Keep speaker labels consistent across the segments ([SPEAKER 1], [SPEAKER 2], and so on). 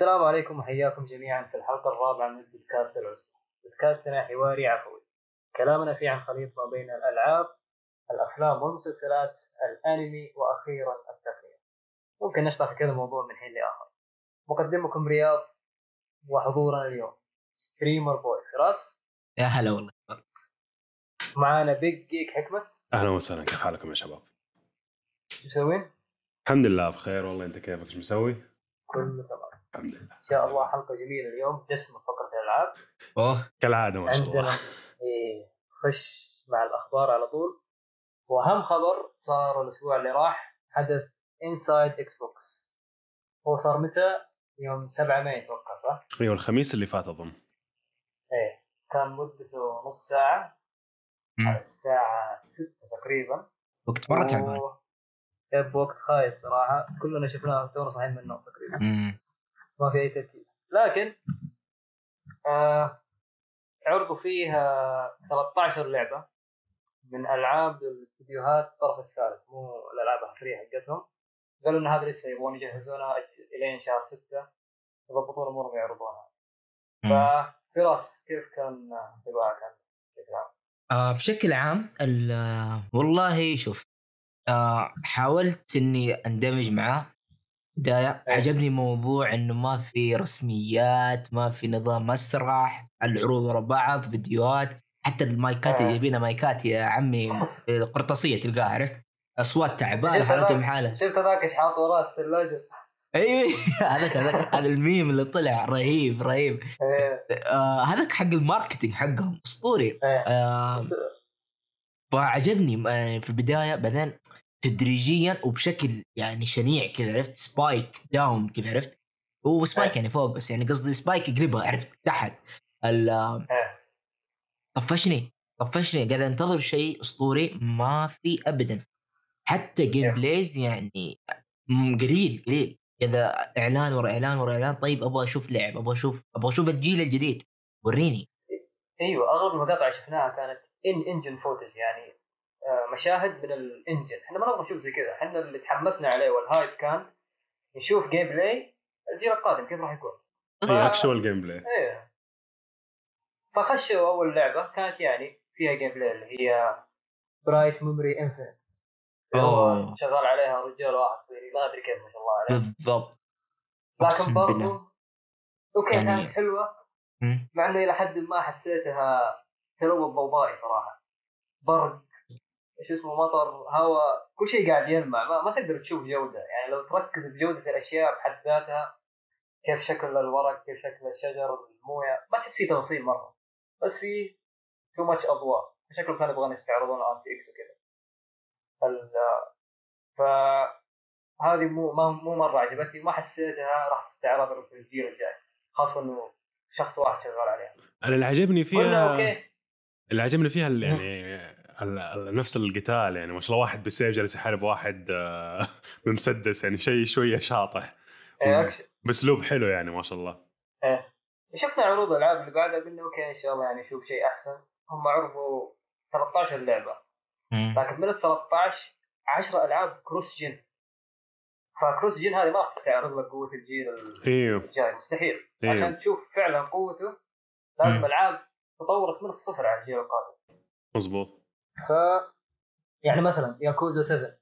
[SPEAKER 1] السلام عليكم وحياكم جميعا في الحلقة الرابعة من بودكاست العزبة بودكاستنا حواري عفوي. كلامنا فيه عن خليط ما بين الألعاب الأفلام والمسلسلات الأنمي وأخيرا التقنية. ممكن نشرح في كذا موضوع من حين لآخر. مقدمكم رياض وحضورنا اليوم. streamer boy فراس.
[SPEAKER 2] يا هلا والله.
[SPEAKER 1] معانا big geek حكمة
[SPEAKER 3] أهلا وسهلا. كيف حالكم يا شباب؟
[SPEAKER 1] شو مسوين؟
[SPEAKER 3] الحمد لله بخير والله. أنت كيفك؟ إيش مسوي؟
[SPEAKER 1] كله تمام.
[SPEAKER 3] الحمد لله.
[SPEAKER 1] إن شاء الله حلقة جميلة اليوم. دسمة فقرة الألعاب.
[SPEAKER 2] أوه.
[SPEAKER 3] كالعادة ما شاء
[SPEAKER 1] عندنا
[SPEAKER 3] الله.
[SPEAKER 1] إيه خش مع الأخبار على طول. وأهم خبر صار الأسبوع اللي راح حدث Inside Xbox هو صار متى؟ يوم 7 مايو أتوقع صح؟
[SPEAKER 3] أيوه الخميس اللي فات أظن.
[SPEAKER 1] إيه. كان مدته نص ساعة.
[SPEAKER 2] مم.
[SPEAKER 1] على الساعة 6 تقريبا.
[SPEAKER 2] وقت مره تعبان
[SPEAKER 1] و- يب وقت خايس صراحة. كلنا شفناه تونا صاحيين من النوم تقريبا.
[SPEAKER 2] مم.
[SPEAKER 1] ما في أي تركيز لكن آه عرضوا فيها 13 لعبة من ألعاب الاستديوهات الطرف الثالث مو الألعاب الحصرية حقتهم قالوا إن هذا لسه يبغون يجهزونها إلين شهر 6 يضبطون أمورهم ويعرضونها
[SPEAKER 2] مم.
[SPEAKER 1] ففراس كيف كان انطباعك عن بشكل عام؟
[SPEAKER 2] آه بشكل عام ال- والله شوف آه حاولت إني أندمج معاه بداية
[SPEAKER 1] أي.
[SPEAKER 2] عجبني موضوع إنه ما في رسميات ما في نظام مسرح العروض ورا بعض فيديوهات حتى المايكات اللي. جايبينها مايكات يا عمي قرطاسيه تلقاها عرفت أصوات
[SPEAKER 1] تعبانة
[SPEAKER 2] حالتهم؟ حالة
[SPEAKER 1] شفت هذاك إيش حاط وراه الثلاجه؟
[SPEAKER 2] أيوه هذاك هذاك هذا الميم اللي طلع رهيب رهيب
[SPEAKER 1] إيه
[SPEAKER 2] آه هذاك حق ال marketing حقهم
[SPEAKER 1] أسطوري
[SPEAKER 2] آه فعجبني آه، في البداية بعدين تدريجيا وبشكل يعني شنيع كذا عرفت؟ spike down كذا عرفت؟ هو spike يعني فوق بس يعني قصدي spike يقلبها عرفت؟ تحت. ال-
[SPEAKER 1] إيه.
[SPEAKER 2] طفشني طفشني. قاعد انتظر شيء أسطوري ما في ابدا. حتى
[SPEAKER 1] game.
[SPEAKER 2] plays يعني قليل قليل. كذا إعلان ورا إعلان ورا إعلان. طيب أبغى أشوف لعب أبغى أشوف أبغى أشوف الجيل الجديد. وريني.
[SPEAKER 1] أيوه أغلب المقاطع شفناها كانت in-engine footage يعني مشاهد من ال engine. إحنا ما نبغى نشوف زي كذا. إحنا اللي تحمسنا عليه وال hype كان نشوف gameplay الجيل القادم كيف راح يكون.
[SPEAKER 3] هي اكشوال جيم بلاي
[SPEAKER 1] إيه. فخشوا أول لعبة كانت يعني فيها gameplay اللي هي Bright Memory Infinite
[SPEAKER 2] أوه.
[SPEAKER 1] شغال عليها رجال واحد صيني ما أدري كيف ما شاء الله عليه
[SPEAKER 2] بالضبط.
[SPEAKER 1] لكن. برضو okay
[SPEAKER 2] يعني-
[SPEAKER 1] كانت
[SPEAKER 2] حلوة.
[SPEAKER 1] مع انه إلى حد ما حسيتها تلوث ضوضائي صراحة. برق إيش اسمه مطر هواء كل شيء قاعد يلمع ما, ما تقدر تشوف جودة. يعني لو تركز بجودة الأشياء بحد ذاتها كيف شكل الورق كيف شكل الشجر الموية ما تحس فيه تفاصيل مرة. بس في too much أضواء. شكلهم كانوا يبغون يستعرضون RTX وكذا. ال- ف هذه مو ما مو مرة عجبتني. ما حسيتها راح تستعرض في الجيل الجاي. خاصة إنه شخص واحد شغال عليها.
[SPEAKER 3] أنا اللي عجبني فيها اللي عجبني فيها يعني نفس القتال يعني ما شاء الله واحد بالسيف جالس يحارب واحد آه، بمسدس يعني شيء شوية شاطح.
[SPEAKER 1] إيه،
[SPEAKER 3] بأسلوب حلو يعني ما شاء الله.
[SPEAKER 1] إيه. شفنا عروض الالعاب اللي بعدها قلنا أوكي إن شاء الله يعني نشوف شيء أحسن. هم عرضوا 13
[SPEAKER 2] لعبة.
[SPEAKER 1] لكن من ال 13 10 ألعاب كروس جن فكروس جن هذه ما راح تستعرض لك قوة الجيل
[SPEAKER 3] إيوه.
[SPEAKER 1] الجاي مستحيل.
[SPEAKER 3] إيوه.
[SPEAKER 1] عشان تشوف فعلا قوته لازم. ألعاب تطورت من الصفر على الجيل القادم.
[SPEAKER 3] مظبوط.
[SPEAKER 1] ف يعني مثلا ياكوزا 7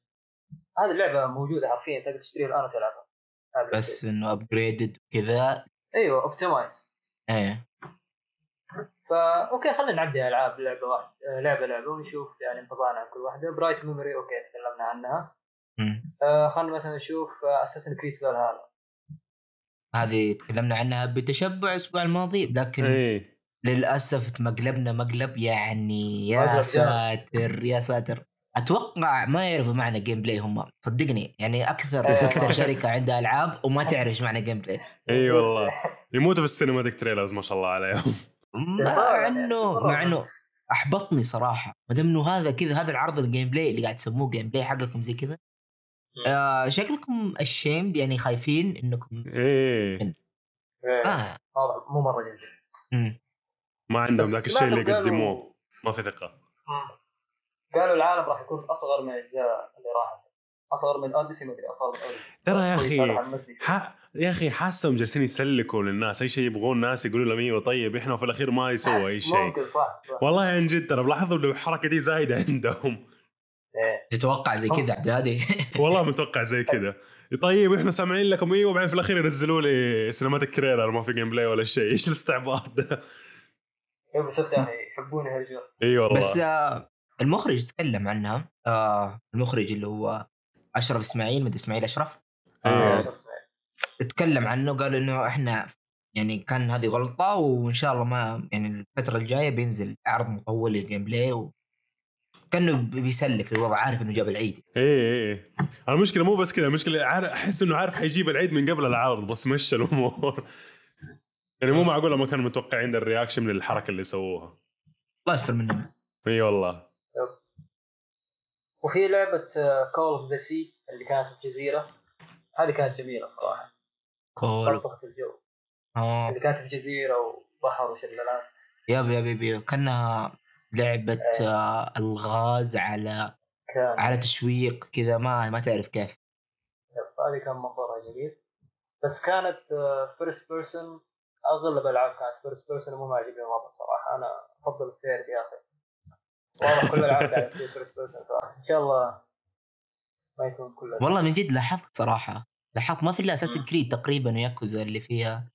[SPEAKER 1] هذه اللعبة موجودة حرفيا تقدر تشتريها الآن وتلعبها.
[SPEAKER 2] بس. إنه upgraded وكذا؟
[SPEAKER 1] أيوه optimized
[SPEAKER 2] إيه.
[SPEAKER 1] فا okay خلينا نعدي ألعاب لعبة واحدة آه، لعبة لعبة ونشوف يعني انطباعنا عن كل واحدة. Bright Memory okay تكلمنا عنها. آه خلينا مثلا نشوف Assassin's Creed هذا
[SPEAKER 2] هذه تكلمنا عنها بتشبع الأسبوع الماضي لكن
[SPEAKER 3] إيه.
[SPEAKER 2] للأسف مقلبنا مقلب يعني يا
[SPEAKER 1] مقلب.
[SPEAKER 2] ساتر يا ساتر. أتوقع ما يعرفوا معنى gameplay هم. صدقني. يعني
[SPEAKER 1] أكثر.
[SPEAKER 2] أكثر شركة عندها ألعاب وما تعرف إيش معنى gameplay
[SPEAKER 3] إي والله. يموتوا في ال cinematic trailers ما شاء الله عليهم.
[SPEAKER 2] مع انه مع إنه أحبطني صراحة. ما دام إنه هذا كذا هذا العرض ال gameplay اللي قاعد تسموه gameplay حقكم زي كذا. آه شكلكم ashamed يعني خايفين
[SPEAKER 3] إنكم
[SPEAKER 1] إيه. واضح مو مرة
[SPEAKER 3] إيه. ما عندهم ذاك الشيء اللي يقدموه ما في
[SPEAKER 1] ثقة. قالوا العالم راح يكون أصغر من الاجزاء اللي راحت. أصغر من Odyssey ما أدري أصغر من اوديسي
[SPEAKER 3] ترى يا
[SPEAKER 1] أخي.
[SPEAKER 3] ح... يا أخي حاسهم جالسين يسلكوا للناس. أي شيء يبغون الناس يقولوا لهم إيوه طيب إحنا في الأخير ما يسووا أي شيء.
[SPEAKER 1] ممكن صح, صح.
[SPEAKER 3] والله عن جد ترى بلاحظ انه الحركة دي زايدة عندهم.
[SPEAKER 1] إيه.
[SPEAKER 2] تتوقع زي كذا عبد الهادي؟
[SPEAKER 3] والله متوقع زي كذا طيب إحنا سامعين لكم إيوه وبعدين في الأخير ينزلوا لي cinematic trailer ما في gameplay ولا شيء. إيش الاستعباط ده؟
[SPEAKER 1] يا أخي يحبون يهرجون
[SPEAKER 3] اي والله
[SPEAKER 2] بس آه المخرج تكلم عنها. آه المخرج اللي هو أشرف إسماعيل مدري إسماعيل أشرف.
[SPEAKER 3] إيه.
[SPEAKER 2] آه. تكلم عنه قال إنه إحنا يعني كان هذه غلطة وإن شاء الله ما يعني الفترة الجاية بينزل عرض مطول لل gameplay و... كأنه بيسلك الوضع عارف إنه جاب العيد.
[SPEAKER 3] إيه إيه إيه. المشكلة مو بس كذا المشكلة أحس إنه عارف حيجيب العيد من قبل العرض بس مشى الأمور. يعني مو معقوله ما كانوا متوقعين ال reaction من الحركة اللي سووها.
[SPEAKER 2] الله يستر منهم
[SPEAKER 3] إي والله.
[SPEAKER 1] وفي لعبة Call of the Sea اللي كانت في الجزيره هذه كانت جميلة صراحة.
[SPEAKER 2] cool
[SPEAKER 1] طبقت الجو.
[SPEAKER 2] آه.
[SPEAKER 1] اللي كانت في جزيرة وبحر وشلالات.
[SPEAKER 2] yep yep yep yep. كأنها لعبة آه الغاز على
[SPEAKER 1] كان.
[SPEAKER 2] على تشويق كذا. ما ما تعرف كيف.
[SPEAKER 1] هذه كان منظرها جميل. بس كانت first person أغلب الالعاب كانت first person ومو معجبني مرة صراحة. أنا أفضل ال third يا أخي. واضح كل الألعاب تصير first person إن شاء الله ما يكون كل الألعاب.
[SPEAKER 2] والله من جد لاحظت صراحة. لاحظت ما في إلا
[SPEAKER 1] Assassin's.
[SPEAKER 2] Creed تقريبا وياكوزا اللي فيها.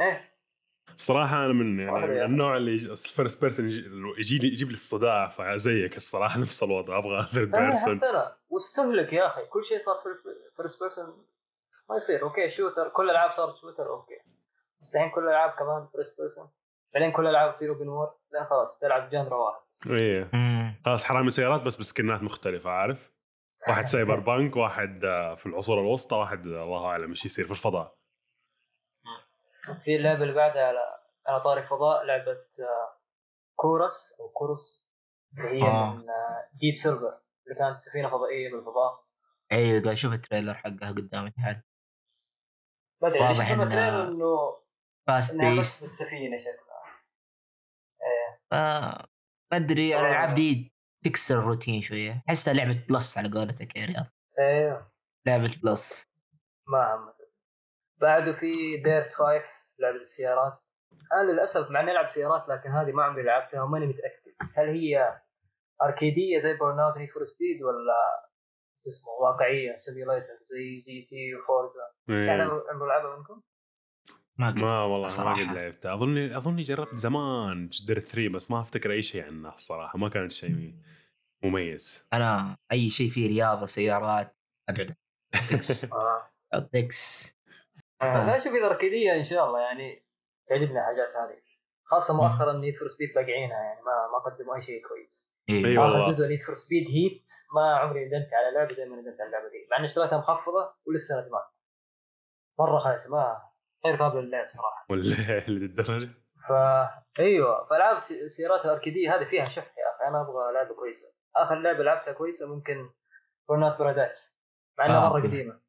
[SPEAKER 1] إيه.
[SPEAKER 3] صراحة أنا من يعني. النوع اللي ال first person يجي لي يجيب لي الصداع فزيك الصراحة نفس الوضع. أبغى third
[SPEAKER 1] إيه،
[SPEAKER 3] person
[SPEAKER 1] حتى واستهلك يا أخي. كل شيء صار first person ما يصير. okay shooter كل الألعاب صارت shooter okay. بس الحين كل الألعاب كمان first person بعدين كل الألعاب تصير open world لا خلاص تلعب genre واحد.
[SPEAKER 3] إيه.
[SPEAKER 2] مم.
[SPEAKER 3] خلاص حرامي سيارات بس بسكنات مختلفة عارف؟ واحد cyberpunk واحد آه، في العصور الوسطى واحد آه، الله أعلم إيش يصير في الفضاء.
[SPEAKER 1] في اللعبة اللي بعدها على على طاري فضاء لعبة آه، كورس أو كورس اللي هي
[SPEAKER 2] آه.
[SPEAKER 1] من Deep Silver اللي كانت سفينة فضائية بالفضاء.
[SPEAKER 2] أيوه قاعد أشوف ال trailer حقها قدامي
[SPEAKER 1] أدري
[SPEAKER 2] واضح
[SPEAKER 1] إنه fast
[SPEAKER 2] pace
[SPEAKER 1] بالسفينة شكلها.
[SPEAKER 2] ما
[SPEAKER 1] أدري.
[SPEAKER 2] الالعاب دي تكسر الروتين شوية. أحسها لعبة Plus على قولتك يا رياض.
[SPEAKER 1] إيه
[SPEAKER 2] لعبة Plus.
[SPEAKER 1] ما حمست بعده في Dirt 5 لعبة السيارات. أنا للأسف مع إني ألعب سيارات لكن هذه ما عمري لعبتها وماني متأكد. هل هي أركيدية زي Burnout Need for Speed ولا شو اسمه واقعية simulator زي GT و Forza يعني
[SPEAKER 3] إيه.
[SPEAKER 1] عمره لعبه منكم؟
[SPEAKER 2] ما قد
[SPEAKER 3] ما والله ما
[SPEAKER 2] صراحة.
[SPEAKER 3] قد لعبتها أظني أظني جربت زمان Dirt 3 بس ما أفتكر أي شيء عنها الصراحة ما كانت شيء مميز
[SPEAKER 2] أنا أي شيء فيه رياضة سيارات أبعد تكس
[SPEAKER 1] آه. آه. لا شوف إذا اركيديه إن شاء الله يعني تعجبني الحاجات هذه خاصة مؤخرا Need for Speed باقعينها يعني ما ما قدموا أي شيء كويس
[SPEAKER 2] أيوه
[SPEAKER 3] أيوة.
[SPEAKER 1] آخر
[SPEAKER 3] والله.
[SPEAKER 1] جزء Need for Speed Heat ما عمري ندمت على لعبة زي ما ندمت على اللعبة دي مع إني اشتريتها مخفضة ولسه ندمان مرة خايسه ما غير قابله للعب صراحة.
[SPEAKER 3] ولا للدرجة؟
[SPEAKER 1] فا أيوه فالعاب سي- سيارات الأركيدية هذه فيها شح يا أخي أنا أبغى لعبة كويسة. آخر لعبة لعبتها كويسة ممكن Burnout Paradise مع إنها
[SPEAKER 2] آه، مرة.
[SPEAKER 1] قديمة.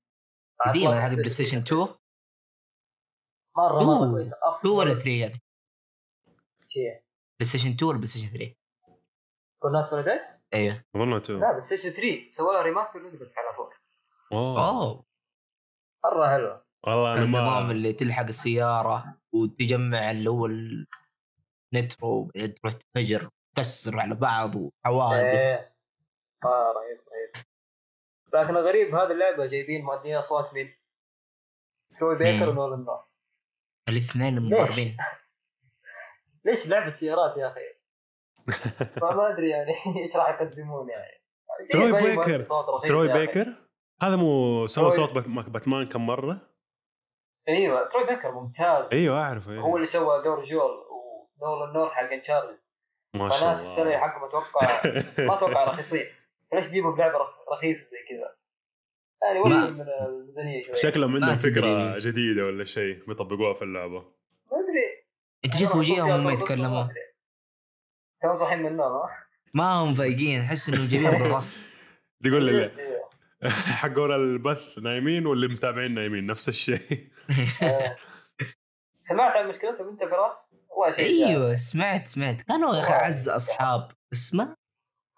[SPEAKER 2] قديمة هذه PlayStation 2 مرة.
[SPEAKER 1] مرة كويسة. أفضل
[SPEAKER 2] 2 ولا 3 هذه؟
[SPEAKER 1] شيء
[SPEAKER 2] PlayStation 2 ولا PlayStation 3
[SPEAKER 1] Burnout Paradise
[SPEAKER 2] أيوه.
[SPEAKER 3] أظنها 2
[SPEAKER 1] لا بلاي ستيشن 3 سووا لها remaster نزلت على فوق
[SPEAKER 3] أوه.
[SPEAKER 2] أوه.
[SPEAKER 1] مرة حلوة.
[SPEAKER 3] والله أنا
[SPEAKER 2] النظام
[SPEAKER 3] ما
[SPEAKER 2] اللي تلحق السيارة وتجمع اللي هو ال nitro تروح تنفجر تكسر على بعض وحوادث
[SPEAKER 1] إيه آه رهيب رهيب لكن الغريب هذه اللعبة جايبين مؤدين اصوات من تروي بيكر
[SPEAKER 2] مين؟
[SPEAKER 1] ونولان نورث
[SPEAKER 2] الاثنين
[SPEAKER 1] ليش؟
[SPEAKER 2] المضاربين
[SPEAKER 1] ليش لعبة سيارات يا أخي؟ فما أدري يعني إيش راح يقدمون يعني
[SPEAKER 3] تروي
[SPEAKER 1] جايب أي
[SPEAKER 3] بيكر. تروي. بيكر هذا مو سوى
[SPEAKER 1] تروي-
[SPEAKER 3] صوت بات- باتمان كم مرة
[SPEAKER 1] إيوه تروي بيكر ممتاز.
[SPEAKER 3] إيوه أعرف
[SPEAKER 1] هو
[SPEAKER 3] أيوة.
[SPEAKER 1] اللي سوى دور جول ونولان نور حق انشارتد
[SPEAKER 3] ما شاء
[SPEAKER 1] فناس السنة
[SPEAKER 3] الله
[SPEAKER 1] حقهم أتوقع ما أتوقع رخيصين ليش تجيبوا بلعبة رخ- رخيصة زي كذا؟ يعني وين من الميزانية شوي.
[SPEAKER 3] شكلهم عندهم
[SPEAKER 2] تدري.
[SPEAKER 3] فكرة جديدة ولا شيء بيطبقوها في اللعبة.
[SPEAKER 1] ما أدري.
[SPEAKER 2] إنت شوف
[SPEAKER 1] أنا
[SPEAKER 2] وجيههم هم
[SPEAKER 1] ما
[SPEAKER 2] يتكلمون.
[SPEAKER 1] كانوا صاحيين من النوم ها؟
[SPEAKER 2] ما هم فايقين أحس انهم جايبين بالغصب.
[SPEAKER 3] تقول لي
[SPEAKER 1] إيوه.
[SPEAKER 3] حقون البث نايمين واللي متابعين نايمين نفس الشيء.
[SPEAKER 1] سمعت عن مشكلتهم أنت فراس؟
[SPEAKER 2] أيوه سمعت سمعت. كانوا يا أخي أعز أصحاب. اسمه؟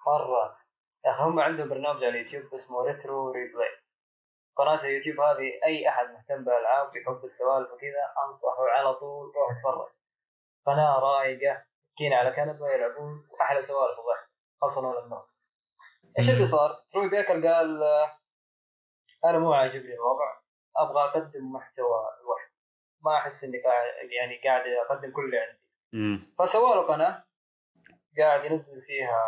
[SPEAKER 1] مرة. يا أخي هم عندهم برنامج على اليوتيوب اسمه Retro Replay قناة اليوتيوب هذه أي أحد مهتم بالألعاب يحب السوالف وكذا أنصحه على طول روح اتفرج. قناة رايقة مسكين على كنبة يلعبون أحلى سوالف وضحك خاصة النورث إيش اللي صار؟ تروي بيكر قال آه، أنا مو عاجبني الوضع أبغى أقدم محتوى لوحدي ما أحس إني قاعد يعني قاعد أقدم كل اللي عندي. فسوى له قناة قاعد ينزل فيها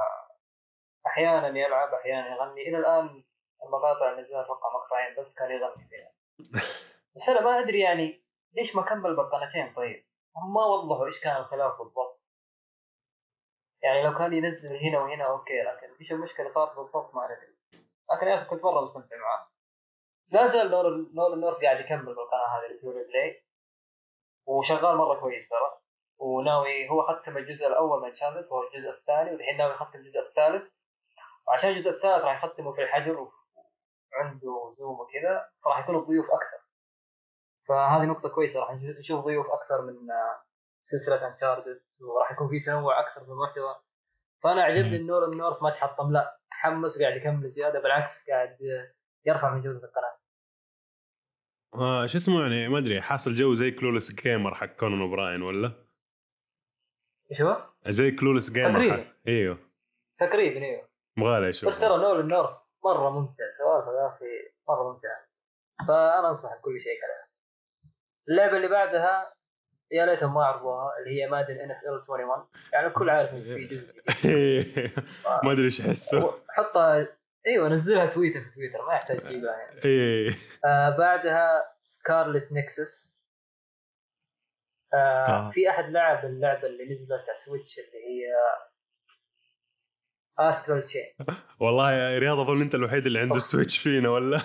[SPEAKER 1] أحيانا يلعب أحيانا يغني إلى الآن المقاطع اللي نزلها أتوقع مقطعين بس كان يغني فيها بس أنا ما أدري يعني ليش ما كمل بالقناتين طيب؟ هم ما وضحوا إيش كان الخلاف بالضبط يعني لو كان ينزل هنا وهنا okay لكن إيش المشكلة؟ صارت بالضبط ما ندري لكن يا أخي كنت مرة مستمتع معاه. لا زال نورث نورث قاعد يكمل بالقناة هذه اللي بلاي وشغال مرة كويس ترى. وناوي هو ختم الجزء الأول من Uncharted وهو الجزء الثاني والحين ناوي يختم الجزء الثالث. وعشان الجزء الثالث راح يختمه في الحجر وعنده Zoom وكذا فراح يكون الضيوف أكثر. فهذه نقطة كويسة راح نشوف ضيوف أكثر من سلسلة Uncharted وراح يكون في تنوع أكثر في المحتوى فأنا عجبني
[SPEAKER 2] مم.
[SPEAKER 1] انه النورث ما تحطم لا تحمس قاعد يكمل زيادة بالعكس قاعد يرفع من جودة القناة.
[SPEAKER 3] آه شو اسمه يعني؟ ما أدري حاصل جو زي كلولس جيمر حق كونان اوبراين ولا؟
[SPEAKER 1] إيش هو؟
[SPEAKER 3] زي كلولس جيمر
[SPEAKER 1] تقريباً.
[SPEAKER 3] حق إيوه.
[SPEAKER 1] تقريبا إيوه.
[SPEAKER 3] مغالي أشوف
[SPEAKER 1] بس ترى نول النورث مرة ممتع سوالفه يا أخي مرة ممتعة. فأنا انصح بكل شيء كذا. اللعبة اللي بعدها يا ليتهم ما عرضوها اللي هي مادن ان اف ال 21 يعني الكل عارف ان في جزء.
[SPEAKER 3] ما أدري إيش احسه
[SPEAKER 1] حطها إيوه نزلها تويتر في تويتر ما يحتاج تجيبها يعني
[SPEAKER 3] إيه
[SPEAKER 1] آه بعدها Scarlet Nexus آه
[SPEAKER 2] آه.
[SPEAKER 1] في أحد لعب اللعبة اللي نزلت على Switch اللي هي Astral Chain
[SPEAKER 3] والله يا رياض أظن أنت الوحيد اللي عنده ال Switch فينا ولا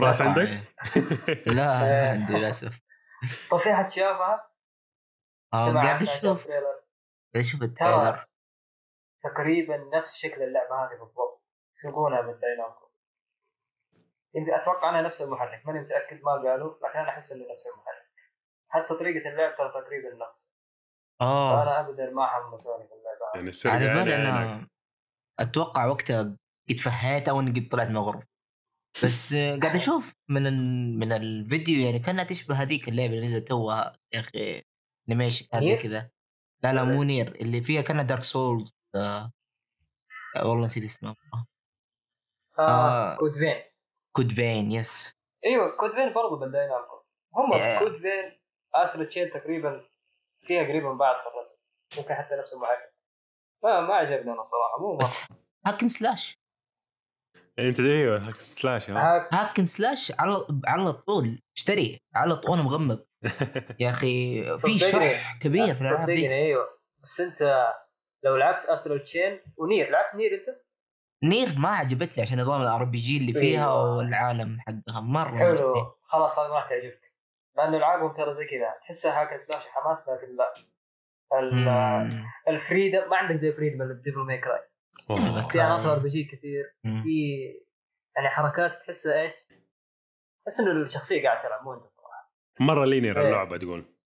[SPEAKER 3] راس عندك؟
[SPEAKER 2] إيه. لا ما عندي للأسف
[SPEAKER 1] طب في أحد شافها؟ سمع
[SPEAKER 2] قاعد أشوف؟
[SPEAKER 1] أشوف
[SPEAKER 2] ال trailer
[SPEAKER 1] تقريبا نفس شكل اللعبة هذه بالضبط. يسوقونها Bandai Namco يمكن أتوقع إنها نفس المحرك. ماني متأكد ما قالوا لكن أنا أحس إنه نفس المحرك. حتى طريقة اللعب ترى تقريبا نفس.
[SPEAKER 2] آه.
[SPEAKER 1] فأنا ابدا ما حمسوني في اللعبة هذه.
[SPEAKER 3] يعني السرقه
[SPEAKER 2] على
[SPEAKER 3] على
[SPEAKER 2] بالي
[SPEAKER 3] عينك
[SPEAKER 2] أنا أتوقع وقتها قد فهيت أو إني قد طلعت من الغرفه بس قاعد أشوف من. من الفيديو يعني كانها تشبه هذيك اللعبة اللي نزلت توها. يا أخي animation زي؟ كذا لا لا مو Nier اللي فيها كانها Dark Souls آه. آه، والله نسيت اسمها
[SPEAKER 1] آه,
[SPEAKER 2] آه.
[SPEAKER 1] Code Vein؟
[SPEAKER 2] Code Vein yes
[SPEAKER 1] أيوه Code Vein برضه Bandai Namco هم
[SPEAKER 2] إيه.
[SPEAKER 1] Code Vein. Astral Chain تقريبا فيها قريبه من بعض في الرسم. ممكن حتى نفس المحرك ما ما عجبني أنا صراحة مو
[SPEAKER 2] بس hack and
[SPEAKER 3] slash أنت أيوه slash ها
[SPEAKER 2] hack slash على على طول اشتري على طول وأنا مغمض يا أخي في. شح كبير في الالعاب دي
[SPEAKER 1] صدقني أيوه بس أنت لو لعبت Astral Chain و Nier لعبت Nier أنت؟
[SPEAKER 2] Nier ما عجبتني عشان نظام ال RPG اللي فيها
[SPEAKER 1] أيوة.
[SPEAKER 2] والعالم حقها مرة.
[SPEAKER 1] حلو خلاص هذا ما تعجبك لأنه العابهم ترى زي كذا تحسها hack slash حماس لكن لا. ال freedom ما عندك زي freedom اللي ب Devil May Cry
[SPEAKER 3] أوه.
[SPEAKER 1] في عناصر RPG كثير. في يعني حركات تحسها إيش؟ تحس إنه الشخصية قاعدة تلعب مو أنت صراحة.
[SPEAKER 3] مرة linear
[SPEAKER 1] إيه.
[SPEAKER 3] اللعبة تقول.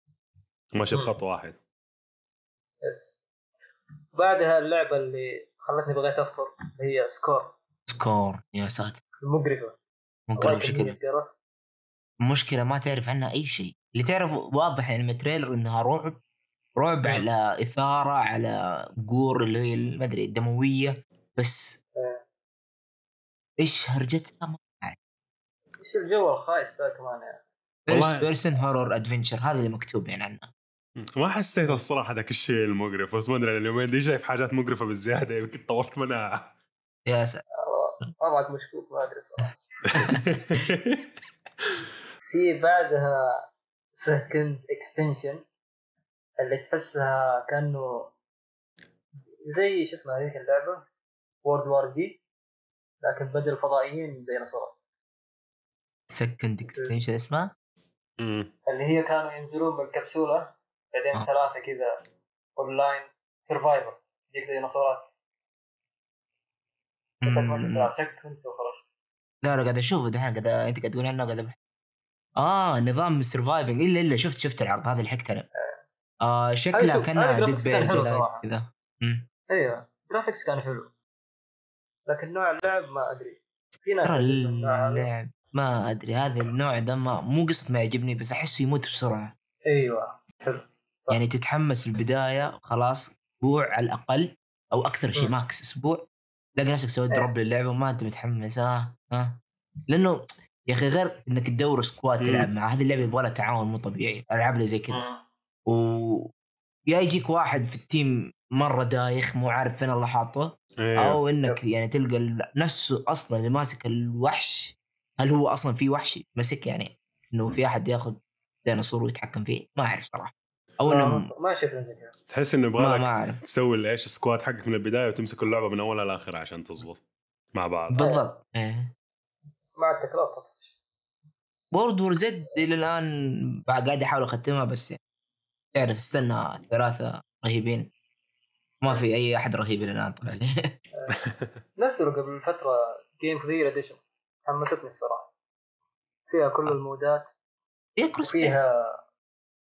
[SPEAKER 3] ماشي. بخط واحد.
[SPEAKER 1] بس بعدها اللعبة اللي خلتني بغيت افطر هي سكور.
[SPEAKER 2] سكور. يا ساتر.
[SPEAKER 1] المقرفه
[SPEAKER 2] مقرب
[SPEAKER 1] الله
[SPEAKER 2] بشكل. مشكلة ما تعرف عنها أي شيء. اللي تعرف واضح يعني من ال trailer إنها رعب رعب
[SPEAKER 1] مم.
[SPEAKER 2] على إثارة على gore اللي هي ما أدري الدموية. بس
[SPEAKER 1] إيه.
[SPEAKER 2] إيش هرجتها؟ ما
[SPEAKER 1] إيش الجو الخايس ذا كمان يعني؟
[SPEAKER 3] first
[SPEAKER 2] person horror adventure هذا اللي مكتوب يعني عنها
[SPEAKER 3] ما حسيت الصراحة ذاك الشيء المقرف بس ما أدري أنا اليومين دي شايف حاجات مقرفة بالزيادة يمكن طورت منها.
[SPEAKER 2] يا ساتر
[SPEAKER 1] وضعك مشكوك ما أدري صراحة. في بعدها Second Extinction اللي تحسها كأنه زي شو اسمها هذيك اللعبة؟ World War Z لكن بدل فضائيين ديناصورات.
[SPEAKER 2] Second Extinction اسمها.
[SPEAKER 1] اللي هي كانوا ينزلون بالكبسولة بعدين
[SPEAKER 2] آه.
[SPEAKER 1] ثلاثة كذا online survivor يجيك ديناصورات.
[SPEAKER 2] لا لا قاعد أشوف دحين قاعد أنت قاعد تقول عنه قاعد. آه نظام surviving إلا إلا شفت شفت العرض هذا اللي حكت أنا آه شكلها
[SPEAKER 1] شوف، كأنها
[SPEAKER 2] dead
[SPEAKER 1] صراحة.
[SPEAKER 2] كذا.
[SPEAKER 1] أيوه graphics كان حلو لكن نوع اللعب ما أدري في ناس.
[SPEAKER 2] اللعب ما أدري هذا النوع ده ما مو قصة ما يعجبني بس أحسه يموت بسرعة
[SPEAKER 1] أيوه حلو صح.
[SPEAKER 2] يعني تتحمس في البداية خلاص أسبوع على الأقل أو أكثر شيء. max أسبوع تلاقي نفسك سويت
[SPEAKER 1] إيه.
[SPEAKER 2] drop للعبة وما أنت متحمس آه آه لأنه يا أخي غير إنك تدور
[SPEAKER 3] squad.
[SPEAKER 2] تلعب معه هذه اللعبة يبغى لها تعاون مو طبيعي اللي زي كذا و يا يجيك واحد في ال team مرة دايخ مو عارف فين الله حاطه
[SPEAKER 3] إيه.
[SPEAKER 2] أو إنك يعني تلقى نفسه أصلا اللي ماسك الوحش هل هو أصلا في وحش مسك يعني؟ إنه في أحد ياخذ ديناصور ويتحكم فيه؟ ما أعرف صراحة. أو إنه
[SPEAKER 1] ما, ما شفنا زي كذا
[SPEAKER 3] تحس
[SPEAKER 2] إنه
[SPEAKER 3] يبغى
[SPEAKER 2] ما
[SPEAKER 3] لك
[SPEAKER 2] أعرف.
[SPEAKER 3] تسوي الايش ال squad حقك من البداية وتمسك اللعبة من أولها لآخرها عشان تزبط مع بعض.
[SPEAKER 2] بالضبط. إيه.
[SPEAKER 1] مع التكرار
[SPEAKER 2] World War Z إلى الآن قاعد أحاول أختمها بس يعني تعرف استنى ثلاثة رهيبين؟ ما في أي أحد رهيب إلى الان طلع لي.
[SPEAKER 1] نزلوا قبل فترة Game of the Year Edition حمستني الصراحة. فيها كل المودات.
[SPEAKER 2] يا cross.
[SPEAKER 1] فيها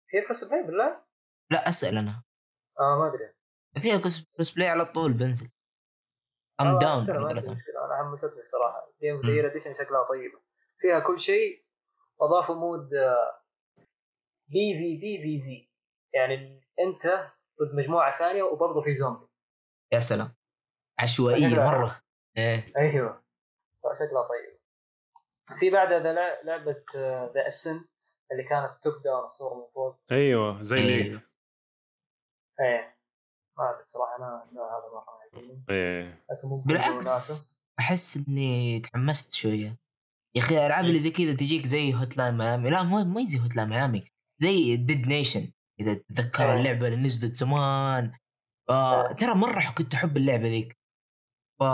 [SPEAKER 1] فيها cross play بالله؟
[SPEAKER 2] لا أسأل أنا.
[SPEAKER 1] آه ما أدري.
[SPEAKER 2] فيها cross play على طول بنزل. I'm
[SPEAKER 1] آه، down
[SPEAKER 2] أنا
[SPEAKER 1] حمستني الصراحة. Game of the Year Edition شكلها طيبه فيها كل شيء. أضافوا mode PvP في زي يعني انت ضد مجموعة ثانية وبرضه في زومبي
[SPEAKER 2] يا سلام.
[SPEAKER 1] عشوائية
[SPEAKER 2] مرة. إيه.
[SPEAKER 1] أيوه. شكلها طيب. في بعدها ذا لع- لعبة The Ascent اللي كانت top down الصورة من فوق.
[SPEAKER 3] أيوه زي
[SPEAKER 2] إيه.
[SPEAKER 3] ليج.
[SPEAKER 1] إيه. ما أدري صراحة أنا هذا مره يعجبني. إيه.
[SPEAKER 2] بالعكس. أحس إني تحمست شوية. يا أخي الالعاب اللي زي كذا تجيك زي Hotline Miami لا مو مو زي Hotline Miami زي Dead Nation إذا تتذكر
[SPEAKER 1] إيه.
[SPEAKER 2] اللعبة اللي نزلت زمان. آه
[SPEAKER 1] إيه.
[SPEAKER 2] ترى مرة كنت أحب اللعبة ذيك. ف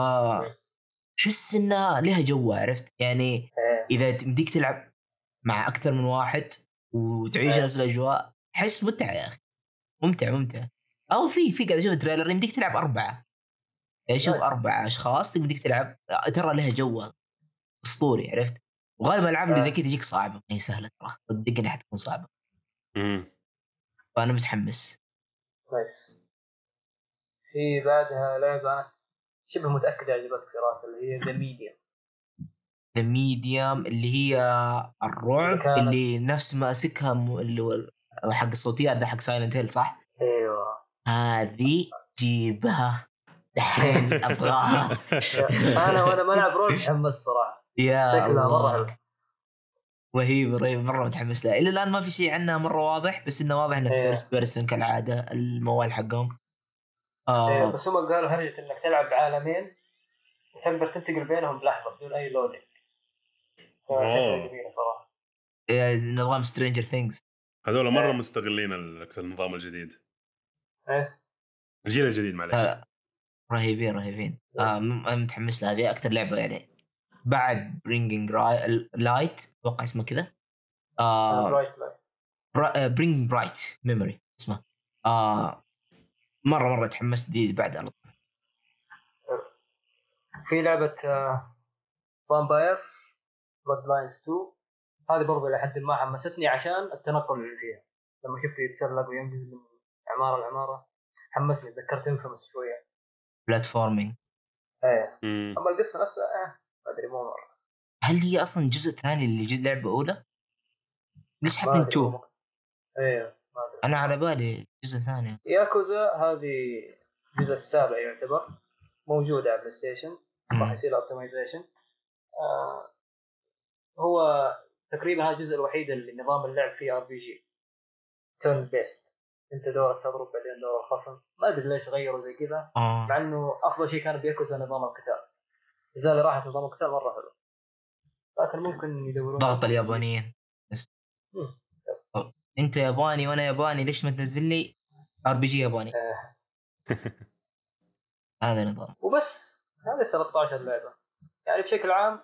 [SPEAKER 2] تحس انها لها جو عرفت؟ يعني إذا تمديك تلعب مع أكثر من واحد وتعيش
[SPEAKER 1] إيه.
[SPEAKER 2] نفس الأجواء حس متعة يا أخي. ممتع ممتع. أو في في قاعد أشوف trailer يمديك تلعب أربعة. يعني شوف
[SPEAKER 1] nice.
[SPEAKER 2] أربع أشخاص يمديك تلعب. ترى لها جو أسطوري عرفت؟ وغالبا الألعاب اللي زي
[SPEAKER 1] آه.
[SPEAKER 2] كذا تجيك صعبة. ما هي سهلة ترى. صدقني حتكون صعبة.
[SPEAKER 3] امم
[SPEAKER 2] فأنا متحمس.
[SPEAKER 1] nice في بعدها لعبة أنا شبه متأكد عجبتك فراس اللي هي The Medium
[SPEAKER 2] The Medium اللي هي الرعب
[SPEAKER 1] كانت-
[SPEAKER 2] اللي نفس ماسكها م- اللي حق الصوتيات ده حق Silent Hill صح؟
[SPEAKER 1] أيوه.
[SPEAKER 2] هذه جيبها. دحين أبغاها.
[SPEAKER 1] أنا وأنا بلعب رول متحمس صراحة.
[SPEAKER 2] يا
[SPEAKER 1] شكلها مرة
[SPEAKER 2] رهيب رهيب مرة متحمس لها إلى الآن ما في شيء عنها مرة واضح بس إنه واضح إنه
[SPEAKER 1] إيه.
[SPEAKER 2] first person كالعادة الموال حقهم.
[SPEAKER 1] إيه،
[SPEAKER 2] آه.
[SPEAKER 1] بس هم قالوا هرجة إنك تلعب بعالمين تقدر تنتقل بينهم بلحظة بدون
[SPEAKER 3] أي.
[SPEAKER 1] جميله صراحة.
[SPEAKER 2] إيه، نظام Stranger Things
[SPEAKER 3] هذول مرة
[SPEAKER 1] إيه.
[SPEAKER 3] مستغلين ال- النظام الجديد.
[SPEAKER 1] إيه.
[SPEAKER 3] الجيل الجديد معلش
[SPEAKER 2] آه. رهيبين رهيبين. آه متحمس لها هذه أكثر لعبة يعني بعد Bringing Light أتوقع اسمه كذا. برينج Bright Memory اسمه. آه مرة مرة تحمست دي بعد على طول.
[SPEAKER 1] في لعبة Vampire Bloodlines 2 هذه برضه إلى حد ما حمستني عشان التنقل اللي فيها. لما شفته يتسلق وينقز من عمارة لعمارة حمسني تذكرت inFamous
[SPEAKER 2] شوية.
[SPEAKER 1] platforming
[SPEAKER 3] إيه.
[SPEAKER 1] أما القصة نفسها إيه. ما أدري مو مرة.
[SPEAKER 2] هل هي أصلا جزء لعبة أولى؟ ليش حاطين
[SPEAKER 1] أدري،
[SPEAKER 2] 2؟
[SPEAKER 1] مو- إيه ما أدري.
[SPEAKER 2] أنا على بالي جزء ثاني.
[SPEAKER 1] ياكوزا هذه الجزء السابع يعتبر موجود على بلاي ستيشن راح. يصير optimization آه هو تقريبا هذا الجزء الوحيد اللي نظام اللعب فيه RPG turn-based أنت دورك تضرب بعدين دور الخصم ما أدري ليش غيروا زي كذا
[SPEAKER 2] آه.
[SPEAKER 1] مع إنه أفضل شيء كان بياكوزا نظام القتال. اذا اللي راحت نظام القتال مرة حلو. لكن ممكن يدورون.
[SPEAKER 2] ضغط اليابانيين. أنت ياباني وأنا ياباني ليش ما تنزل لي RPG ياباني؟
[SPEAKER 1] آه.
[SPEAKER 2] هذا النظام
[SPEAKER 1] وبس. هذه 13 لعبة. يعني بشكل عام